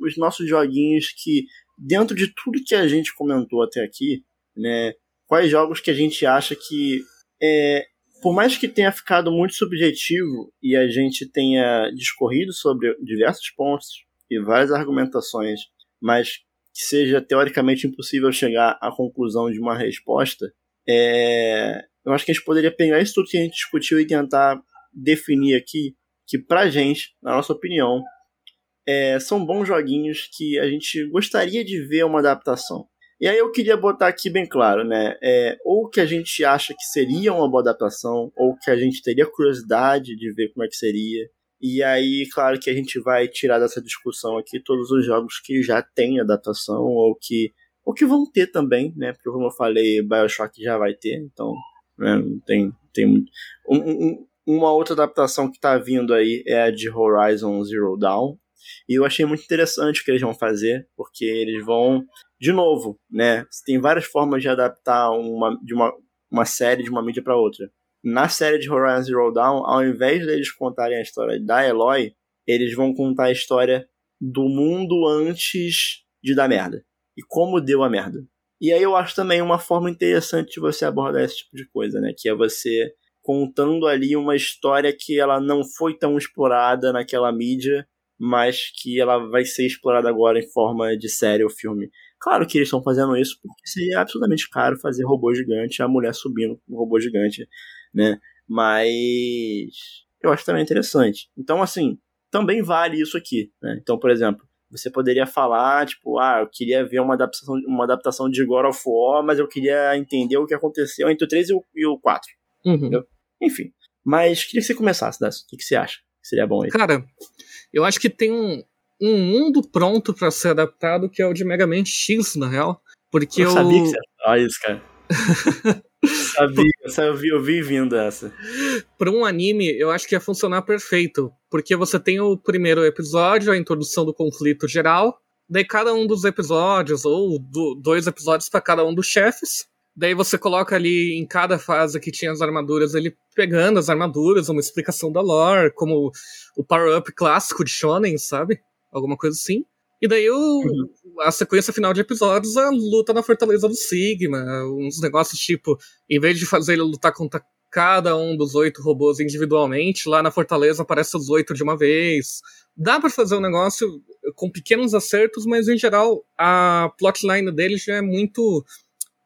os nossos joguinhos que, dentro de tudo que a gente comentou até aqui, né? Quais jogos que a gente acha que, é, por mais que tenha ficado muito subjetivo e a gente tenha discorrido sobre diversos pontos e várias argumentações, mas que seja teoricamente impossível chegar à conclusão de uma resposta, é... eu acho que a gente poderia pegar isso tudo que a gente discutiu e tentar definir aqui que pra gente, na nossa opinião, é... são bons joguinhos que a gente gostaria de ver uma adaptação. E aí eu queria botar aqui bem claro, né? É, ou que a gente acha que seria uma boa adaptação, ou que a gente teria curiosidade de ver como é que seria. E aí, claro que a gente vai tirar dessa discussão aqui todos os jogos que já têm adaptação ou que, ou que vão ter também, né? Porque como eu falei, Bioshock já vai ter, então né, tem, tem muito. Um, um, uma outra adaptação que está vindo aí é a de Horizon Zero Dawn. E eu achei muito interessante o que eles vão fazer, porque eles vão, de novo, né? Tem várias formas de adaptar uma, de uma, uma série de uma mídia para outra na série de Horizon Zero Dawn, ao invés deles contarem a história da Eloy, eles vão contar a história do mundo antes de dar merda. E como deu a merda. E aí eu acho também uma forma interessante de você abordar esse tipo de coisa, né? Que é você contando ali uma história que ela não foi tão explorada naquela mídia, mas que ela vai ser explorada agora em forma de série ou filme. Claro que eles estão fazendo isso porque seria absolutamente caro fazer robô gigante, a mulher subindo com um robô gigante né? Mas eu acho também interessante. Então, assim, também vale isso aqui, né? Então, por exemplo, você poderia falar, tipo, ah, eu queria ver uma adaptação, uma adaptação de God of War, mas eu queria entender o que aconteceu entre o 3 e o, e o 4. Uhum. Enfim. Mas queria que você começasse, Décio. O que, que você acha? Que seria bom aí? Cara, eu acho que tem um, um mundo pronto para ser adaptado que é o de Mega Man X, na real. Porque eu. Eu sabia que você ia falar isso, cara. Sabia, eu vi, eu vi vindo essa. Para um anime, eu acho que ia funcionar perfeito. Porque você tem o primeiro episódio, a introdução do conflito geral. Daí cada um dos episódios, ou do, dois episódios para cada um dos chefes. Daí você coloca ali em cada fase que tinha as armaduras, ele pegando as armaduras, uma explicação da lore, como o power-up clássico de Shonen, sabe? Alguma coisa assim. E daí o, uhum. a sequência final de episódios, a luta na Fortaleza do Sigma, uns negócios tipo, em vez de fazer ele lutar contra cada um dos oito robôs individualmente, lá na Fortaleza aparece os oito de uma vez. Dá para fazer um negócio com pequenos acertos, mas em geral a plotline dele já é muito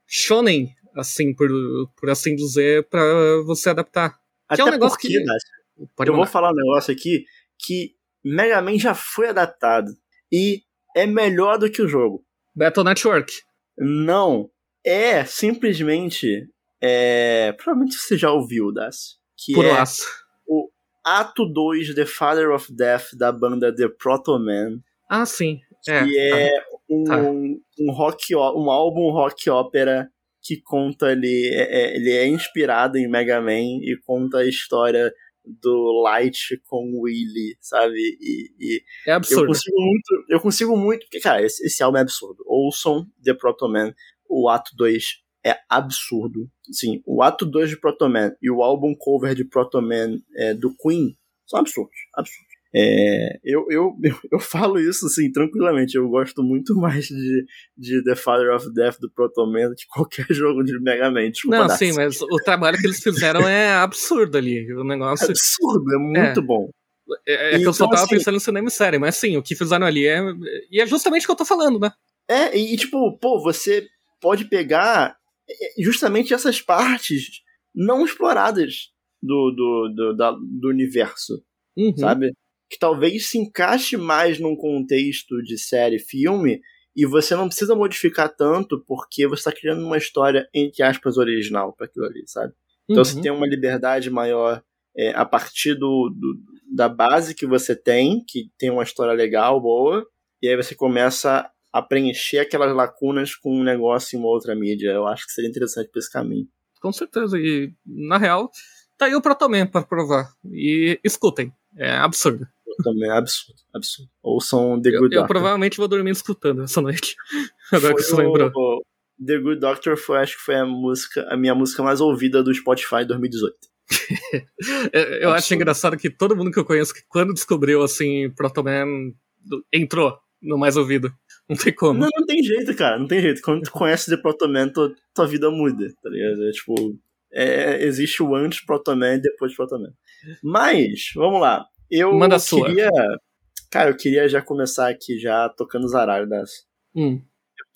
shonen, assim, por, por assim dizer, para você adaptar. Até que é um negócio porque, que. eu vou falar um negócio aqui que Mega Man já foi adaptado e é melhor do que o jogo. Battle Network. Não. É simplesmente. É, provavelmente você já ouviu, Das. Que Por é laço. o ato 2 The Father of Death da banda The Proto Man. Ah, sim. É, que é, é um, tá. um, rock, um álbum rock ópera que conta ele é, é, ele é inspirado em Mega Man e conta a história do Light com o Willy, sabe? E, e é absurdo. Eu consigo muito, eu consigo muito, porque, cara, esse, esse álbum é absurdo. Ouçam The Protoman, o ato 2 é absurdo. Sim, o ato 2 de Protoman e o álbum cover de Protoman é, do Queen são absurdos, absurdos. É, eu, eu, eu falo isso assim, tranquilamente. Eu gosto muito mais de, de The Father of Death do Proto Man do que qualquer jogo de Mega Man. Não, sim, mas o trabalho que eles fizeram é absurdo ali. O negócio. É absurdo, é muito é. bom. É, é que eu só então, tava assim, pensando no cinema série, mas sim, o que fizeram ali é. E é justamente o que eu tô falando, né? É, e tipo, pô, você pode pegar é, justamente essas partes não exploradas do, do, do, da, do universo, uhum. sabe? Que talvez se encaixe mais num contexto de série, filme, e você não precisa modificar tanto porque você está criando uma história, entre aspas, original para aquilo ali, sabe? Então uhum. você tem uma liberdade maior é, a partir do, do, da base que você tem, que tem uma história legal, boa, e aí você começa a preencher aquelas lacunas com um negócio em uma outra mídia. Eu acho que seria interessante para esse caminho. Com certeza, e na real, tá aí o Protoman para provar. E escutem, é absurdo também é absurdo, absurdo. Ouçam The Good eu, Doctor. Eu provavelmente vou dormir escutando essa noite. Agora foi que você lembrou. O, The Good Doctor foi, acho que foi a música, a minha música mais ouvida do Spotify em 2018. eu acho engraçado que todo mundo que eu conheço que quando descobriu assim Protoman entrou no mais ouvido. Não tem como. Não, não tem jeito, cara. Não tem jeito. Quando tu conhece The Protoman, tua, tua vida muda, tá ligado? É tipo. É, existe o antes Protoman e depois Protoman. Mas, vamos lá. Eu Manda queria. Sua. Cara, eu queria já começar aqui já tocando os aralhos dessa. Hum.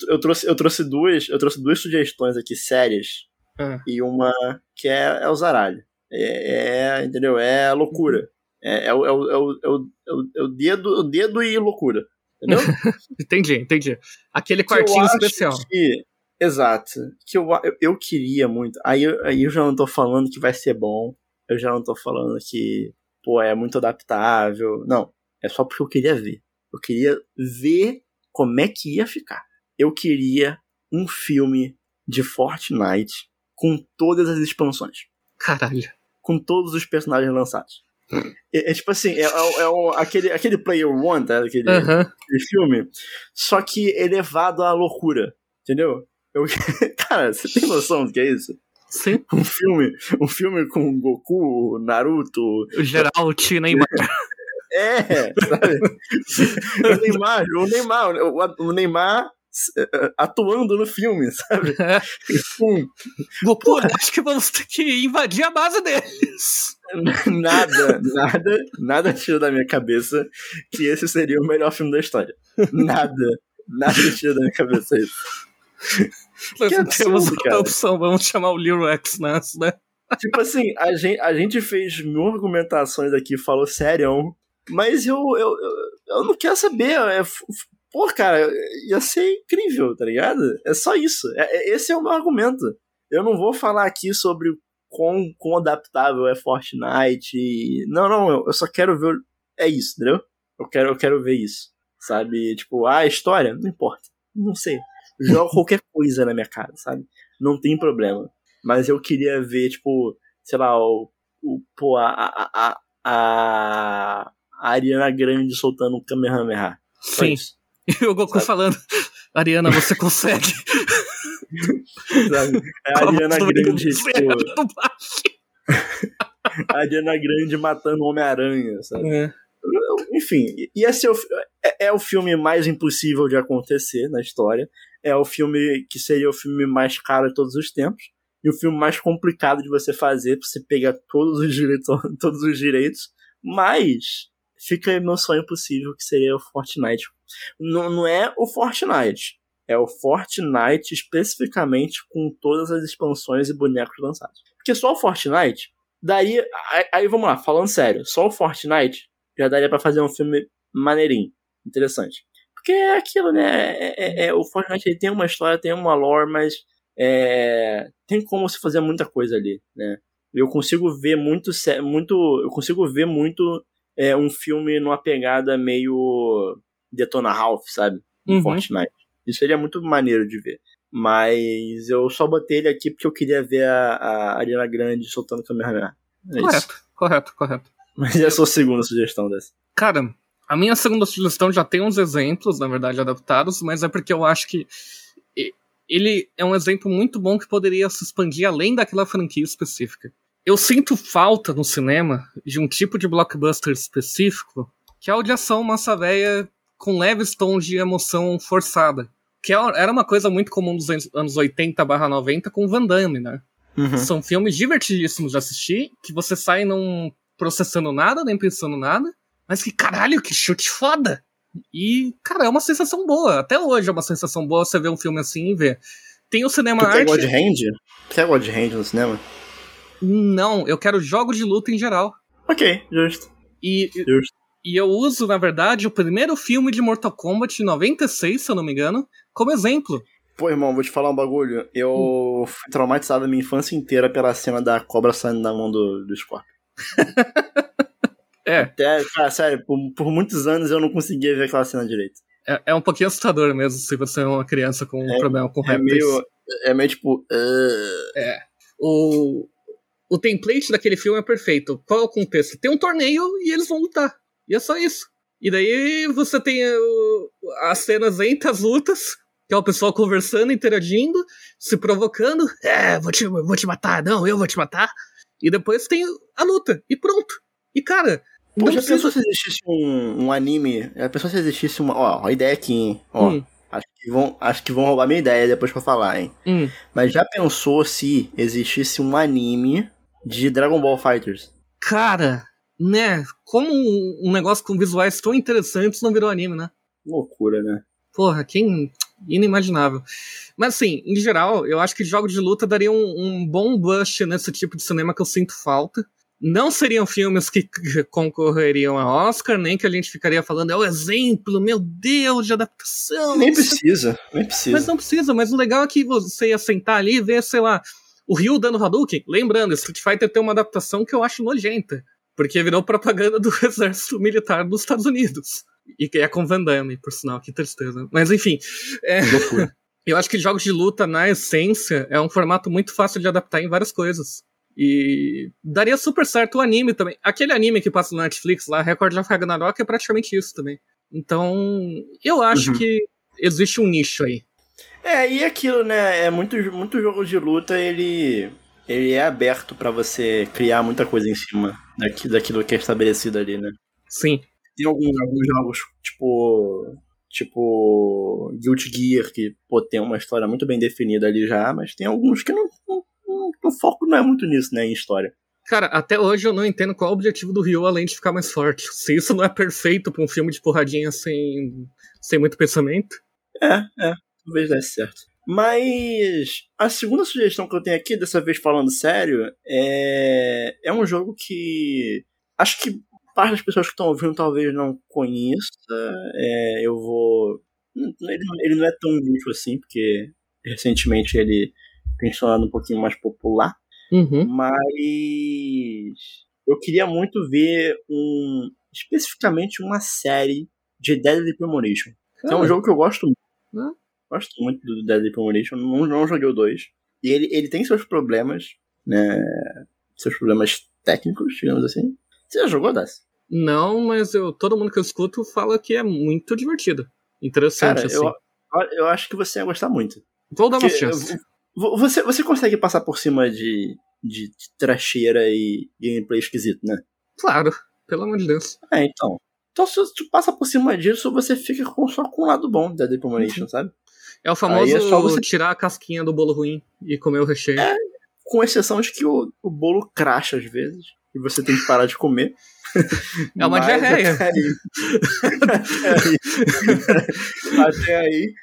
Eu, eu, trouxe, eu trouxe duas. Eu trouxe duas sugestões aqui sérias. Ah. E uma que é, é o zaralho. É, é, entendeu? É loucura. É, é, o, é, o, é, o, é, o, é o dedo, o dedo e loucura. Entendeu? entendi, entendi. Aquele quartinho especial. Que, exato. Que eu, eu, eu, queria muito. Aí, aí eu já não tô falando que vai ser bom. Eu já não tô falando que pô, é muito adaptável. Não, é só porque eu queria ver. Eu queria ver como é que ia ficar. Eu queria um filme de Fortnite com todas as expansões. Caralho. Com todos os personagens lançados. É, é, tipo assim, é, é, é aquele, aquele Player One, tá? Aquele, uhum. aquele, filme. Só que elevado à loucura. Entendeu? Eu, cara, você tem noção do que é isso? Sim. Um filme, um filme com Goku, Naruto. O Geralt, Neymar. É, sabe? o Neymar, o Neymar, o Neymar eh, atuando no filme, sabe? É. Goku, acho que vamos ter que invadir a base deles. Nada, nada, nada tira da minha cabeça que esse seria o melhor filme da história. Nada, nada tira da minha cabeça isso. Nós não temos outra cara. opção, vamos chamar o Lil X nessa, né? Tipo assim, a gente, a gente fez mil argumentações aqui, falou sério, mas eu, eu, eu, eu não quero saber. É, pô, cara, ia ser incrível, tá ligado? É só isso. É, é, esse é o meu argumento. Eu não vou falar aqui sobre quão, quão adaptável é Fortnite. Não, não, eu, eu só quero ver. É isso, entendeu? Eu quero, eu quero ver isso. Sabe? Tipo, ah, a história? Não importa. Não sei joga qualquer coisa na minha cara, sabe? Não tem problema. Mas eu queria ver, tipo, sei lá, o. o pô, a, a, a, a Ariana Grande soltando um Kamehameha. Sim. E o Goku sabe? falando, Ariana, você consegue. sabe? É a Ariana Grande, tipo. a Ariana Grande matando o Homem-Aranha, sabe? É. Enfim, ia ser o, é, é o filme mais impossível de acontecer na história é o filme que seria o filme mais caro de todos os tempos e o filme mais complicado de você fazer, pra você pegar todos os direitos, todos os direitos, mas fica meu sonho possível que seria o Fortnite. Não, não é o Fortnite, é o Fortnite especificamente com todas as expansões e bonecos lançados. Porque só o Fortnite daria. Aí vamos lá, falando sério, só o Fortnite já daria para fazer um filme maneirinho, interessante. Porque é aquilo, né? É, é, é, o Fortnite ele tem uma história, tem uma lore, mas é, tem como se fazer muita coisa ali, né? Eu consigo ver muito, muito eu consigo ver muito é, um filme numa pegada meio Detona Ralph, sabe? Uhum. Fortnite. Isso seria muito maneiro de ver. Mas eu só botei ele aqui porque eu queria ver a, a Ariana Grande soltando Kamehameha. É correto, correto, correto. Mas e a sua segunda sugestão dessa? Cara, a minha segunda sugestão já tem uns exemplos, na verdade, adaptados, mas é porque eu acho que ele é um exemplo muito bom que poderia se expandir além daquela franquia específica. Eu sinto falta no cinema de um tipo de blockbuster específico que é o de ação massa véia com leves tons de emoção forçada. Que é era uma coisa muito comum dos anos 80 90 com Van Damme, né? Uhum. São filmes divertidíssimos de assistir, que você sai não processando nada, nem pensando nada, mas que caralho, que chute foda! E, cara, é uma sensação boa. Até hoje é uma sensação boa você ver um filme assim e ver. Tem o cinema tu arte. Quer God Hand? Quer God Hand no cinema? Não, eu quero jogos de luta em geral. Ok, justo. E, justo. e eu uso, na verdade, o primeiro filme de Mortal Kombat de 96, se eu não me engano, como exemplo. Pô, irmão, vou te falar um bagulho. Eu hum. fui traumatizado a minha infância inteira pela cena da cobra saindo da mão do, do Scorpio. É. Até, cara, sério, por, por muitos anos eu não conseguia ver aquela cena direito. É, é um pouquinho assustador mesmo se você é uma criança com um é, problema com é Meio, é meio tipo. Uh... É. O, o template daquele filme é perfeito. Qual é o contexto? Tem um torneio e eles vão lutar. E é só isso. E daí você tem uh, as cenas entre as lutas, que é o pessoal conversando, interagindo, se provocando. É, vou te, vou te matar, não, eu vou te matar. E depois tem a luta, e pronto. E cara, Precisa... pensou se existisse um, um anime? Já pensou se existisse uma. Ó, a ideia aqui, hein? Ó. Hum. Acho que, vão, acho que vão roubar minha ideia depois pra falar, hein? Hum. Mas já pensou se existisse um anime de Dragon Ball Fighters? Cara, né? Como um, um negócio com visuais tão interessantes não virou anime, né? Loucura, né? Porra, quem. Inimaginável. Mas assim, em geral, eu acho que jogos de luta dariam um, um bom boost nesse tipo de cinema que eu sinto falta não seriam filmes que concorreriam a Oscar, nem que a gente ficaria falando, é o exemplo, meu Deus, de adaptação. Nem precisa, nem precisa. Mas não precisa, mas o legal é que você ia sentar ali e ver, sei lá, o Ryu dando Hadouken. Lembrando, Street Fighter tem uma adaptação que eu acho nojenta, porque virou propaganda do exército militar dos Estados Unidos. E que é com Van Damme, por sinal, que tristeza. Mas enfim. É... eu acho que jogos de luta, na essência, é um formato muito fácil de adaptar em várias coisas. E daria super certo o anime também. Aquele anime que passa no Netflix lá, Record of Ragnarok, é praticamente isso também. Então, eu acho uhum. que existe um nicho aí. É, e aquilo, né? É muito, muito jogo de luta, ele, ele é aberto para você criar muita coisa em cima daquilo, daquilo que é estabelecido ali, né? Sim. Tem alguns, alguns jogos, tipo. Tipo. Guilty Gear, que pô, tem uma história muito bem definida ali já, mas tem alguns que não, não o foco não é muito nisso, né, em história. Cara, até hoje eu não entendo qual é o objetivo do Ryu além de ficar mais forte. Se isso não é perfeito pra um filme de porradinha sem, sem muito pensamento. É, é, talvez desse certo. Mas a segunda sugestão que eu tenho aqui, dessa vez falando sério, é, é um jogo que acho que parte das pessoas que estão ouvindo talvez não conheça. É, eu vou. Ele, ele não é tão nicho assim, porque recentemente ele tem se tornado um pouquinho mais popular. Uhum. Mas eu queria muito ver um especificamente uma série de Deadly Premonition. É um jogo que eu gosto muito. Gosto muito do Deadly Premonition. Não, não joguei o 2. E ele, ele tem seus problemas, né? Seus problemas técnicos, digamos assim. Você já jogou dessa? Não, mas eu, todo mundo que eu escuto fala que é muito divertido. Interessante, Cara, assim. Eu, eu acho que você ia gostar muito. Vou dar uma chance. Eu, você, você consegue passar por cima de, de, de tracheira e gameplay esquisito, né? Claro, pelo amor de Deus. É, então. Então, se você passa por cima disso, você fica com, só com o lado bom da Depomination, uhum. sabe? É o famoso é só você tirar a casquinha do bolo ruim e comer o recheio. É, com exceção de que o, o bolo cracha às vezes. E você tem que parar de comer. É uma diarreia. Até aí. até aí. até aí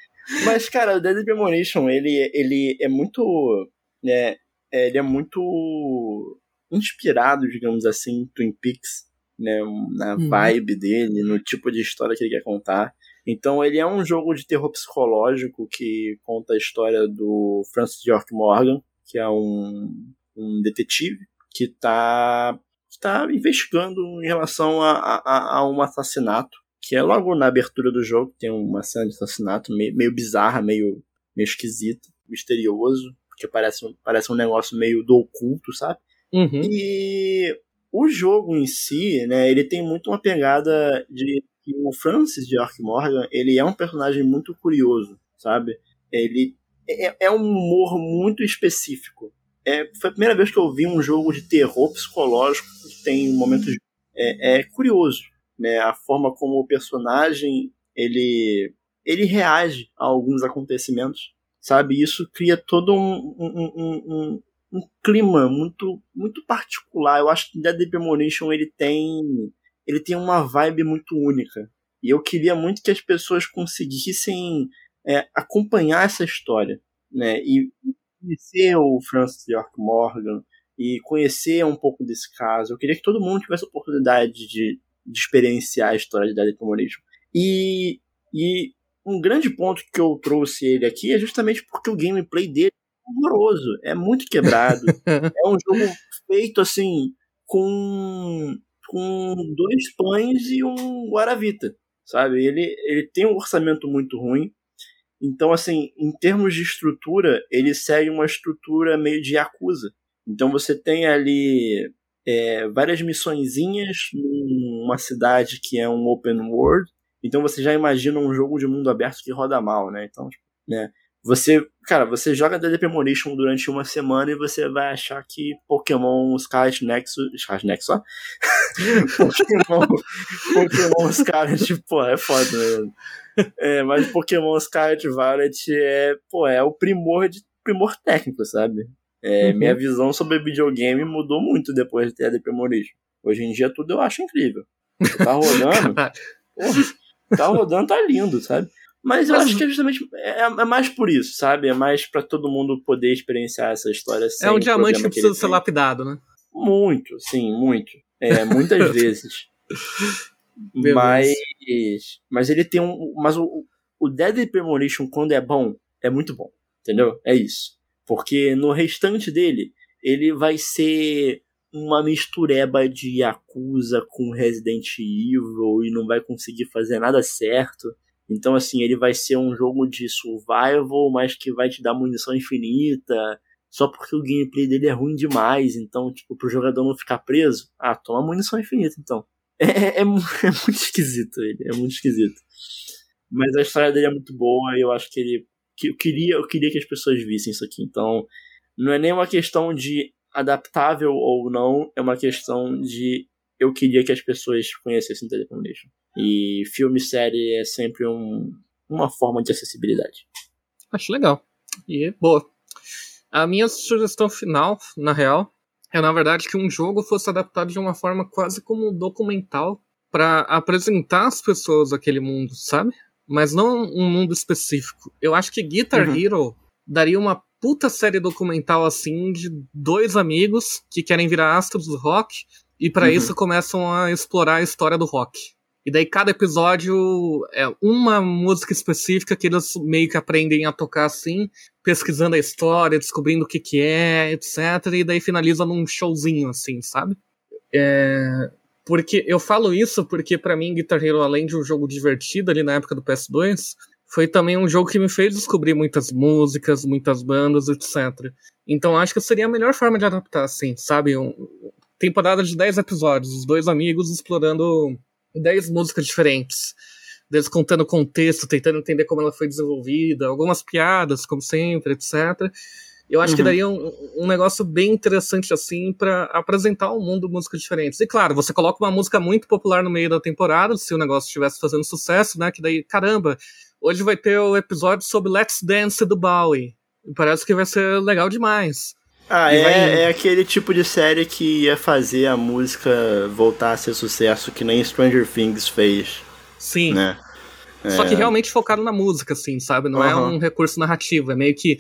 mas, cara, o Deadly Premonition, ele, ele é muito. Né, ele é muito inspirado, digamos assim, em Twin Peaks, né, na uhum. vibe dele, no tipo de história que ele quer contar. Então ele é um jogo de terror psicológico que conta a história do Francis York Morgan, que é um, um detetive que está tá investigando em relação a, a, a um assassinato que é logo na abertura do jogo, tem uma cena de assassinato meio, meio bizarra, meio, meio esquisita, misterioso, porque parece, parece um negócio meio do oculto, sabe? Uhum. E o jogo em si, né, ele tem muito uma pegada de que o Francis de York Morgan, ele é um personagem muito curioso, sabe? Ele é, é um humor muito específico. É, foi a primeira vez que eu vi um jogo de terror psicológico que tem momentos é, é curioso, né? A forma como o personagem ele ele reage a alguns acontecimentos, sabe? Isso cria todo um, um, um, um clima muito muito particular. Eu acho que Dead Premonition ele tem ele tem uma vibe muito única. E eu queria muito que as pessoas conseguissem é, acompanhar essa história, né? E conhecer o Francis York Morgan e conhecer um pouco desse caso. Eu queria que todo mundo tivesse a oportunidade de, de experienciar a história de Dead Premonition. E, e um grande ponto que eu trouxe ele aqui é justamente porque o gameplay dele horroroso, é muito quebrado. é um jogo feito assim com com dois pães e um Guaravita, sabe? Ele, ele tem um orçamento muito ruim. Então, assim, em termos de estrutura, ele segue uma estrutura meio de Yakuza. Então você tem ali é, várias missõezinhas numa cidade que é um open world. Então você já imagina um jogo de mundo aberto que roda mal, né? Então, né? Você, cara, você joga Dead Premonition durante uma semana e você vai achar que Pokémon Scarlet Nexus. Scarlet Nexus, ó? Pokémon, Pokémon Scarlet, pô, é foda, né? É, mas Pokémon Scarlet Violet é, pô, é o primor de primor técnico, sabe? É, uhum. Minha visão sobre videogame mudou muito depois de ter Dead Premonition. Hoje em dia tudo eu acho incrível. Tá rodando. tá rodando, tá lindo, sabe? Mas eu Mas... acho que é justamente é, é, mais por isso, sabe? É mais para todo mundo poder experienciar essa história. é um diamante que precisa que ser lapidado, né? Muito, sim, muito. É, muitas vezes. mas, mas ele tem um. Mas o, o Dead Premonition, quando é bom, é muito bom. Entendeu? É isso. Porque no restante dele, ele vai ser uma mistureba de Yakuza com Resident Evil e não vai conseguir fazer nada certo. Então, assim, ele vai ser um jogo de survival, mas que vai te dar munição infinita, só porque o gameplay dele é ruim demais. Então, tipo, pro jogador não ficar preso, ah, toma munição infinita, então. É, é, é, é muito esquisito ele, é muito esquisito. Mas a história dele é muito boa e eu acho que ele. Que eu, queria, eu queria que as pessoas vissem isso aqui. Então, não é nem uma questão de adaptável ou não, é uma questão de eu queria que as pessoas conhecessem Telecomunication. E filme série é sempre um, uma forma de acessibilidade. Acho legal. E boa. A minha sugestão final, na real, é na verdade que um jogo fosse adaptado de uma forma quase como documental para apresentar as pessoas aquele mundo, sabe? Mas não um mundo específico. Eu acho que Guitar uhum. Hero daria uma puta série documental assim de dois amigos que querem virar astros do rock e para uhum. isso começam a explorar a história do rock. E daí cada episódio é uma música específica que eles meio que aprendem a tocar assim, pesquisando a história, descobrindo o que que é, etc. E daí finaliza num showzinho assim, sabe? É... Porque eu falo isso porque para mim Guitar Hero, além de um jogo divertido ali na época do PS2, foi também um jogo que me fez descobrir muitas músicas, muitas bandas, etc. Então acho que seria a melhor forma de adaptar, assim, sabe? Um, temporada de 10 episódios, os dois amigos explorando 10 músicas diferentes. Deles contando o contexto, tentando entender como ela foi desenvolvida, algumas piadas, como sempre, etc. Eu acho uhum. que daria um, um, negócio bem interessante assim para apresentar ao mundo músicas diferentes. E claro, você coloca uma música muito popular no meio da temporada, se o negócio estivesse fazendo sucesso, né? Que daí, caramba, hoje vai ter o episódio sobre Let's Dance do Bowie. Parece que vai ser legal demais. Ah, é, é aquele tipo de série que ia fazer a música voltar a ser sucesso que nem Stranger Things fez. Sim. Né? Só é... que realmente focaram na música, assim, sabe? Não uhum. é um recurso narrativo, é meio que.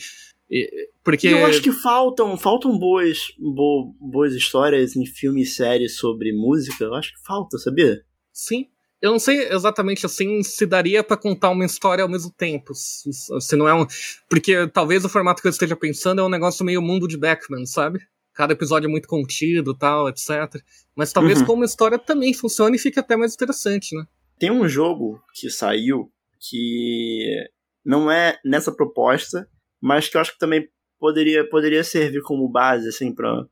Porque. eu acho que faltam, faltam boas, bo, boas histórias em filme e série sobre música. Eu acho que falta, sabia? Sim. Eu não sei exatamente assim se daria para contar uma história ao mesmo tempo. Se, se, não é um. Porque talvez o formato que eu esteja pensando é um negócio meio mundo de Beckman, sabe? Cada episódio é muito contido tal, etc. Mas talvez uhum. como história também funcione e fique até mais interessante, né? Tem um jogo que saiu que não é nessa proposta, mas que eu acho que também poderia, poderia servir como base, assim, pra.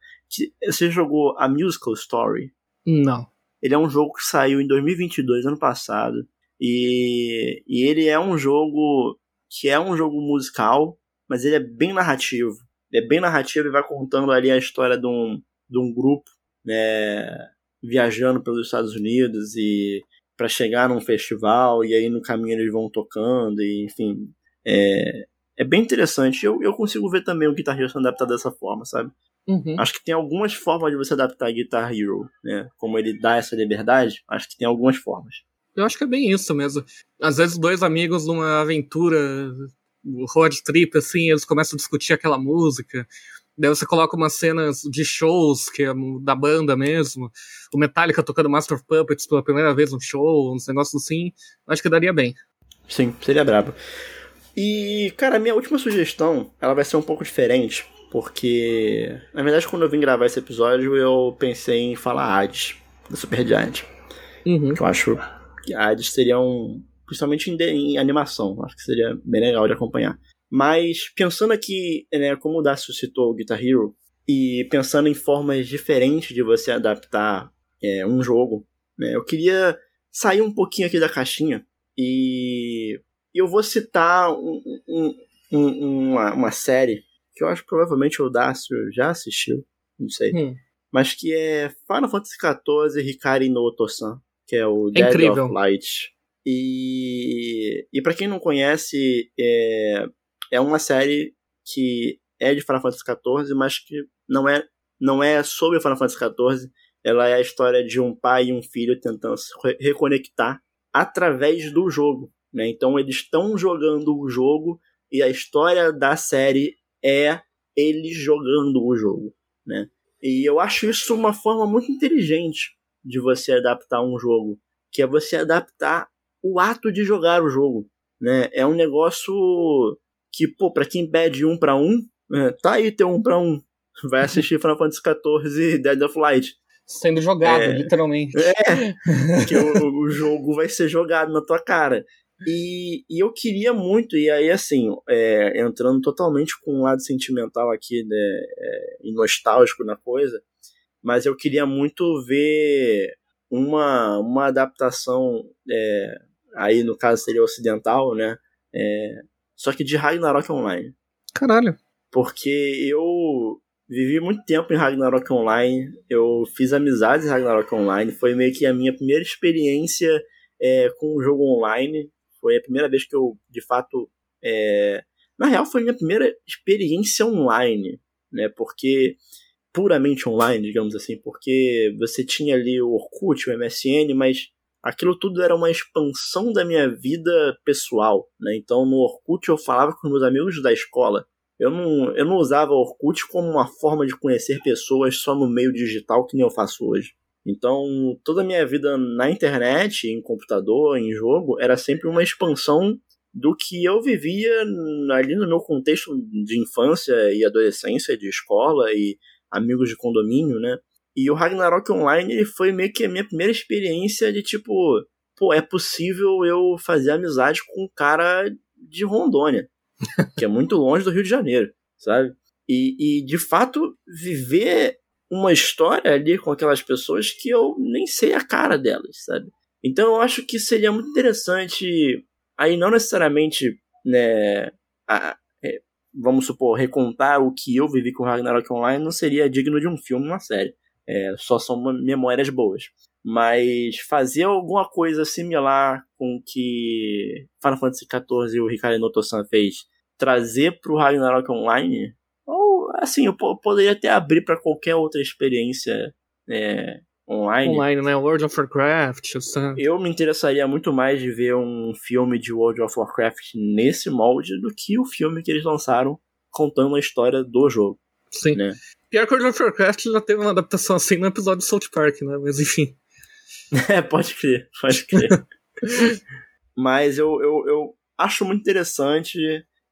Você jogou a Musical Story? Não. Ele é um jogo que saiu em 2022, ano passado. E, e ele é um jogo que é um jogo musical, mas ele é bem narrativo. Ele é bem narrativo e vai contando ali a história de um, de um grupo né, viajando pelos Estados Unidos e para chegar num festival e aí no caminho eles vão tocando e enfim é, é bem interessante eu, eu consigo ver também o Guitar Hero sendo adaptado dessa forma sabe Uhum. acho que tem algumas formas de você adaptar Guitar Hero né como ele dá essa liberdade acho que tem algumas formas Eu acho que é bem isso mesmo. Às vezes, dois amigos numa aventura, road trip, assim, eles começam a discutir aquela música. Daí você coloca umas cenas de shows, que é da banda mesmo. O Metallica tocando Master of Puppets pela primeira vez no show, uns negócios assim. Acho que daria bem. Sim, seria brabo. E, cara, a minha última sugestão, ela vai ser um pouco diferente, porque, na verdade, quando eu vim gravar esse episódio, eu pensei em falar Hades, da Super Giant. Uhum. Que eu acho que Hades seria um. Principalmente em, de- em animação, acho que seria bem legal de acompanhar. Mas, pensando aqui, né, como o Dácio citou o Guitar Hero, e pensando em formas diferentes de você adaptar é, um jogo, né, eu queria sair um pouquinho aqui da caixinha e eu vou citar um- um- um- uma, uma série que eu acho que provavelmente o Dácio já assistiu, não sei, Hum. mas que é Final Fantasy XIV Hikari no Otosan, que é o É Dead incrível. of Light. E, e para quem não conhece, é, é uma série que é de Final Fantasy XIV, mas que não é, não é sobre Final Fantasy XIV. Ela é a história de um pai e um filho tentando se re- reconectar através do jogo. Né? Então eles estão jogando o jogo e a história da série é eles jogando o jogo. Né? E eu acho isso uma forma muito inteligente de você adaptar um jogo, que é você adaptar o ato de jogar o jogo. Né? É um negócio que, pô, pra quem pede um pra um, né, tá aí teu um pra um. Vai assistir Final Fantasy XIV Dead of Light. Sendo jogado, É. literalmente. É, que o, o jogo vai ser jogado na tua cara. E, e eu queria muito, e aí assim, é, entrando totalmente com um lado sentimental aqui né, é, e nostálgico na coisa, mas eu queria muito ver uma, uma adaptação, é, aí no caso seria ocidental, né? É, só que de Ragnarok Online Caralho. porque eu vivi muito tempo em Ragnarok Online, eu fiz amizades em Ragnarok Online, foi meio que a minha primeira experiência é, com o jogo online, foi a primeira vez que eu, de fato, é, na real foi a minha primeira experiência online, né, porque puramente online, digamos assim, porque você tinha ali o Orkut, o MSN, mas aquilo tudo era uma expansão da minha vida pessoal, né? Então no Orkut eu falava com meus amigos da escola. Eu não, eu não usava Orkut como uma forma de conhecer pessoas só no meio digital que nem eu faço hoje. Então, toda a minha vida na internet, em computador, em jogo, era sempre uma expansão do que eu vivia ali no meu contexto de infância e adolescência, de escola e amigos de condomínio, né? E o Ragnarok Online ele foi meio que a minha primeira experiência de tipo, pô, é possível eu fazer amizade com um cara de Rondônia, que é muito longe do Rio de Janeiro, sabe? E, e de fato viver uma história ali com aquelas pessoas que eu nem sei a cara delas, sabe? Então eu acho que seria muito interessante, aí não necessariamente, né, a- é, vamos supor, recontar o que eu vivi com Ragnarok Online não seria digno de um filme, uma série. É, só são memórias boas. Mas fazer alguma coisa similar com o que Final Fantasy XIV e o Hikari no Tosan fez, trazer pro Ragnarok Online, assim, eu po- poderia até abrir para qualquer outra experiência é, online. Online, né? World of Warcraft, sabe? Eu me interessaria muito mais de ver um filme de World of Warcraft nesse molde do que o filme que eles lançaram contando a história do jogo. Sim. né? Pior que World of Warcraft já teve uma adaptação assim no episódio de South Park, né? Mas enfim. É, pode crer, pode crer. Mas eu, eu, eu acho muito interessante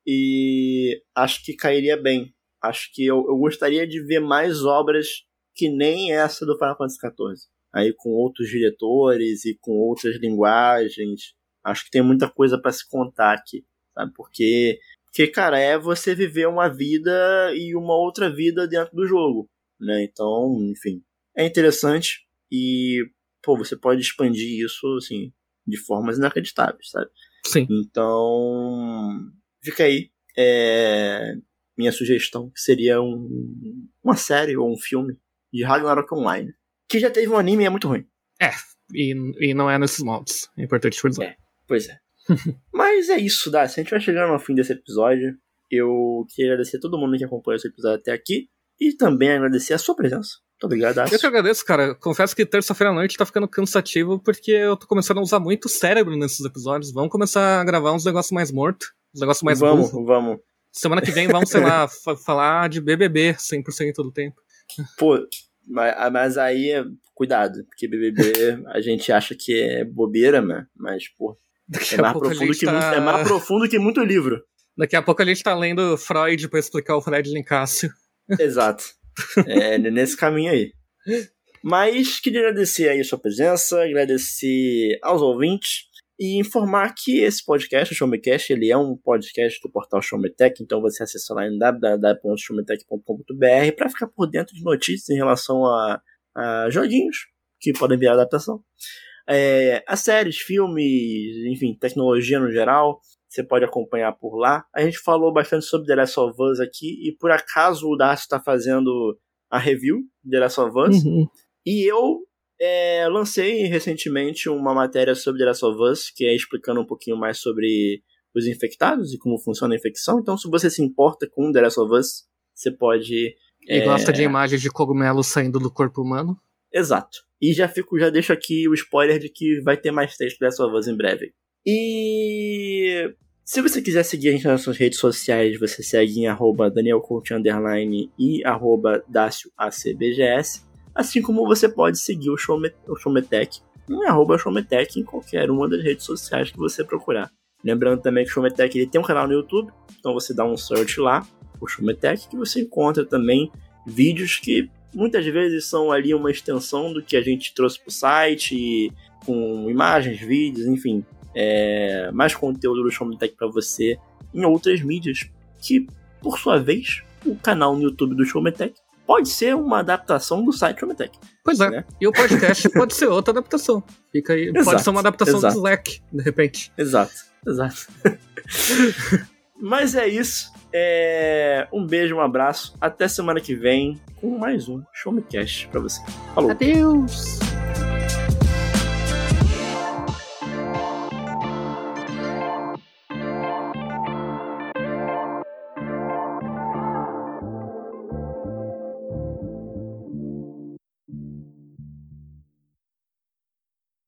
e acho que cairia bem. Acho que eu, eu gostaria de ver mais obras que nem essa do Final Fantasy XIV. Aí com outros diretores e com outras linguagens. Acho que tem muita coisa para se contar aqui, sabe? Porque, porque, cara, é você viver uma vida e uma outra vida dentro do jogo. né? Então, enfim, é interessante e, pô, você pode expandir isso, assim, de formas inacreditáveis, sabe? Sim. Então, fica aí é, minha sugestão, que seria um, uma série ou um filme de Ragnarok Online, que já teve um anime e é muito ruim. É, e, e não é nesses moldes, é importante frisar. É, pois é. Mas é isso, Dá. Se a gente vai chegando ao fim desse episódio, eu queria agradecer a todo mundo que acompanhou esse episódio até aqui e também agradecer a sua presença. Muito obrigado, Dácio. Eu que agradeço, cara. Confesso que terça-feira à noite tá ficando cansativo porque eu tô começando a usar muito cérebro nesses episódios. Vamos começar a gravar uns negócios mais mortos, uns negócios mais Vamos, burro. vamos. Semana que vem vamos, sei lá, fa- falar de BBB 100% do tempo. Pô, mas, mas aí, é- cuidado, porque BBB a gente acha que é bobeira? Mas, pô, Daqui é mais, profundo que tá... muito, é mais profundo que muito livro. Daqui a pouco a gente tá lendo Freud pra explicar o Fred Lincácio. Exato. É nesse caminho aí. Mas queria agradecer aí a sua presença, agradecer aos ouvintes e informar que esse podcast, o Showmecast, ele é um podcast do portal Showmetech, então você acessa lá em www.showmetech.com.br para ficar por dentro de notícias em relação a, a joguinhos que podem virar adaptação. É, a séries, filmes, enfim, tecnologia no geral, você pode acompanhar por lá. A gente falou bastante sobre The Last of Us aqui, e por acaso o Darcy está fazendo a review de The Last of Us. Uhum. E eu é, lancei recentemente uma matéria sobre The Last of Us, que é explicando um pouquinho mais sobre os infectados e como funciona a infecção. Então, se você se importa com The Last of Us, você pode. E é, gosta de imagens de cogumelos saindo do corpo humano. Exato. E já fico, já deixo aqui o spoiler de que vai ter mais texto dessa voz em breve. E se você quiser seguir a gente nas nossas redes sociais, você segue em arroba danielcoach, e arroba dacioacbgs, assim como você pode seguir o, Showme, o Showmetech em arroba Showmetech em qualquer uma das redes sociais que você procurar. Lembrando também que o Showmetech ele tem um canal no YouTube, então você dá um search lá, o Showmetech, que você encontra também vídeos que muitas vezes são ali uma extensão do que a gente trouxe para o site, com imagens, vídeos, enfim, é, mais conteúdo do Showmetech para você em outras mídias, que por sua vez, o canal no YouTube do Showmetech pode ser uma adaptação do site Showmetech. Pois é. Né? E o podcast pode ser outra adaptação. Fica aí. Exato, pode ser uma adaptação exato. do Slack, de repente. Exato, exato. Mas é isso. É, Um beijo, um abraço. Até semana que vem com mais um Showmecast para você. Falou. Adeus!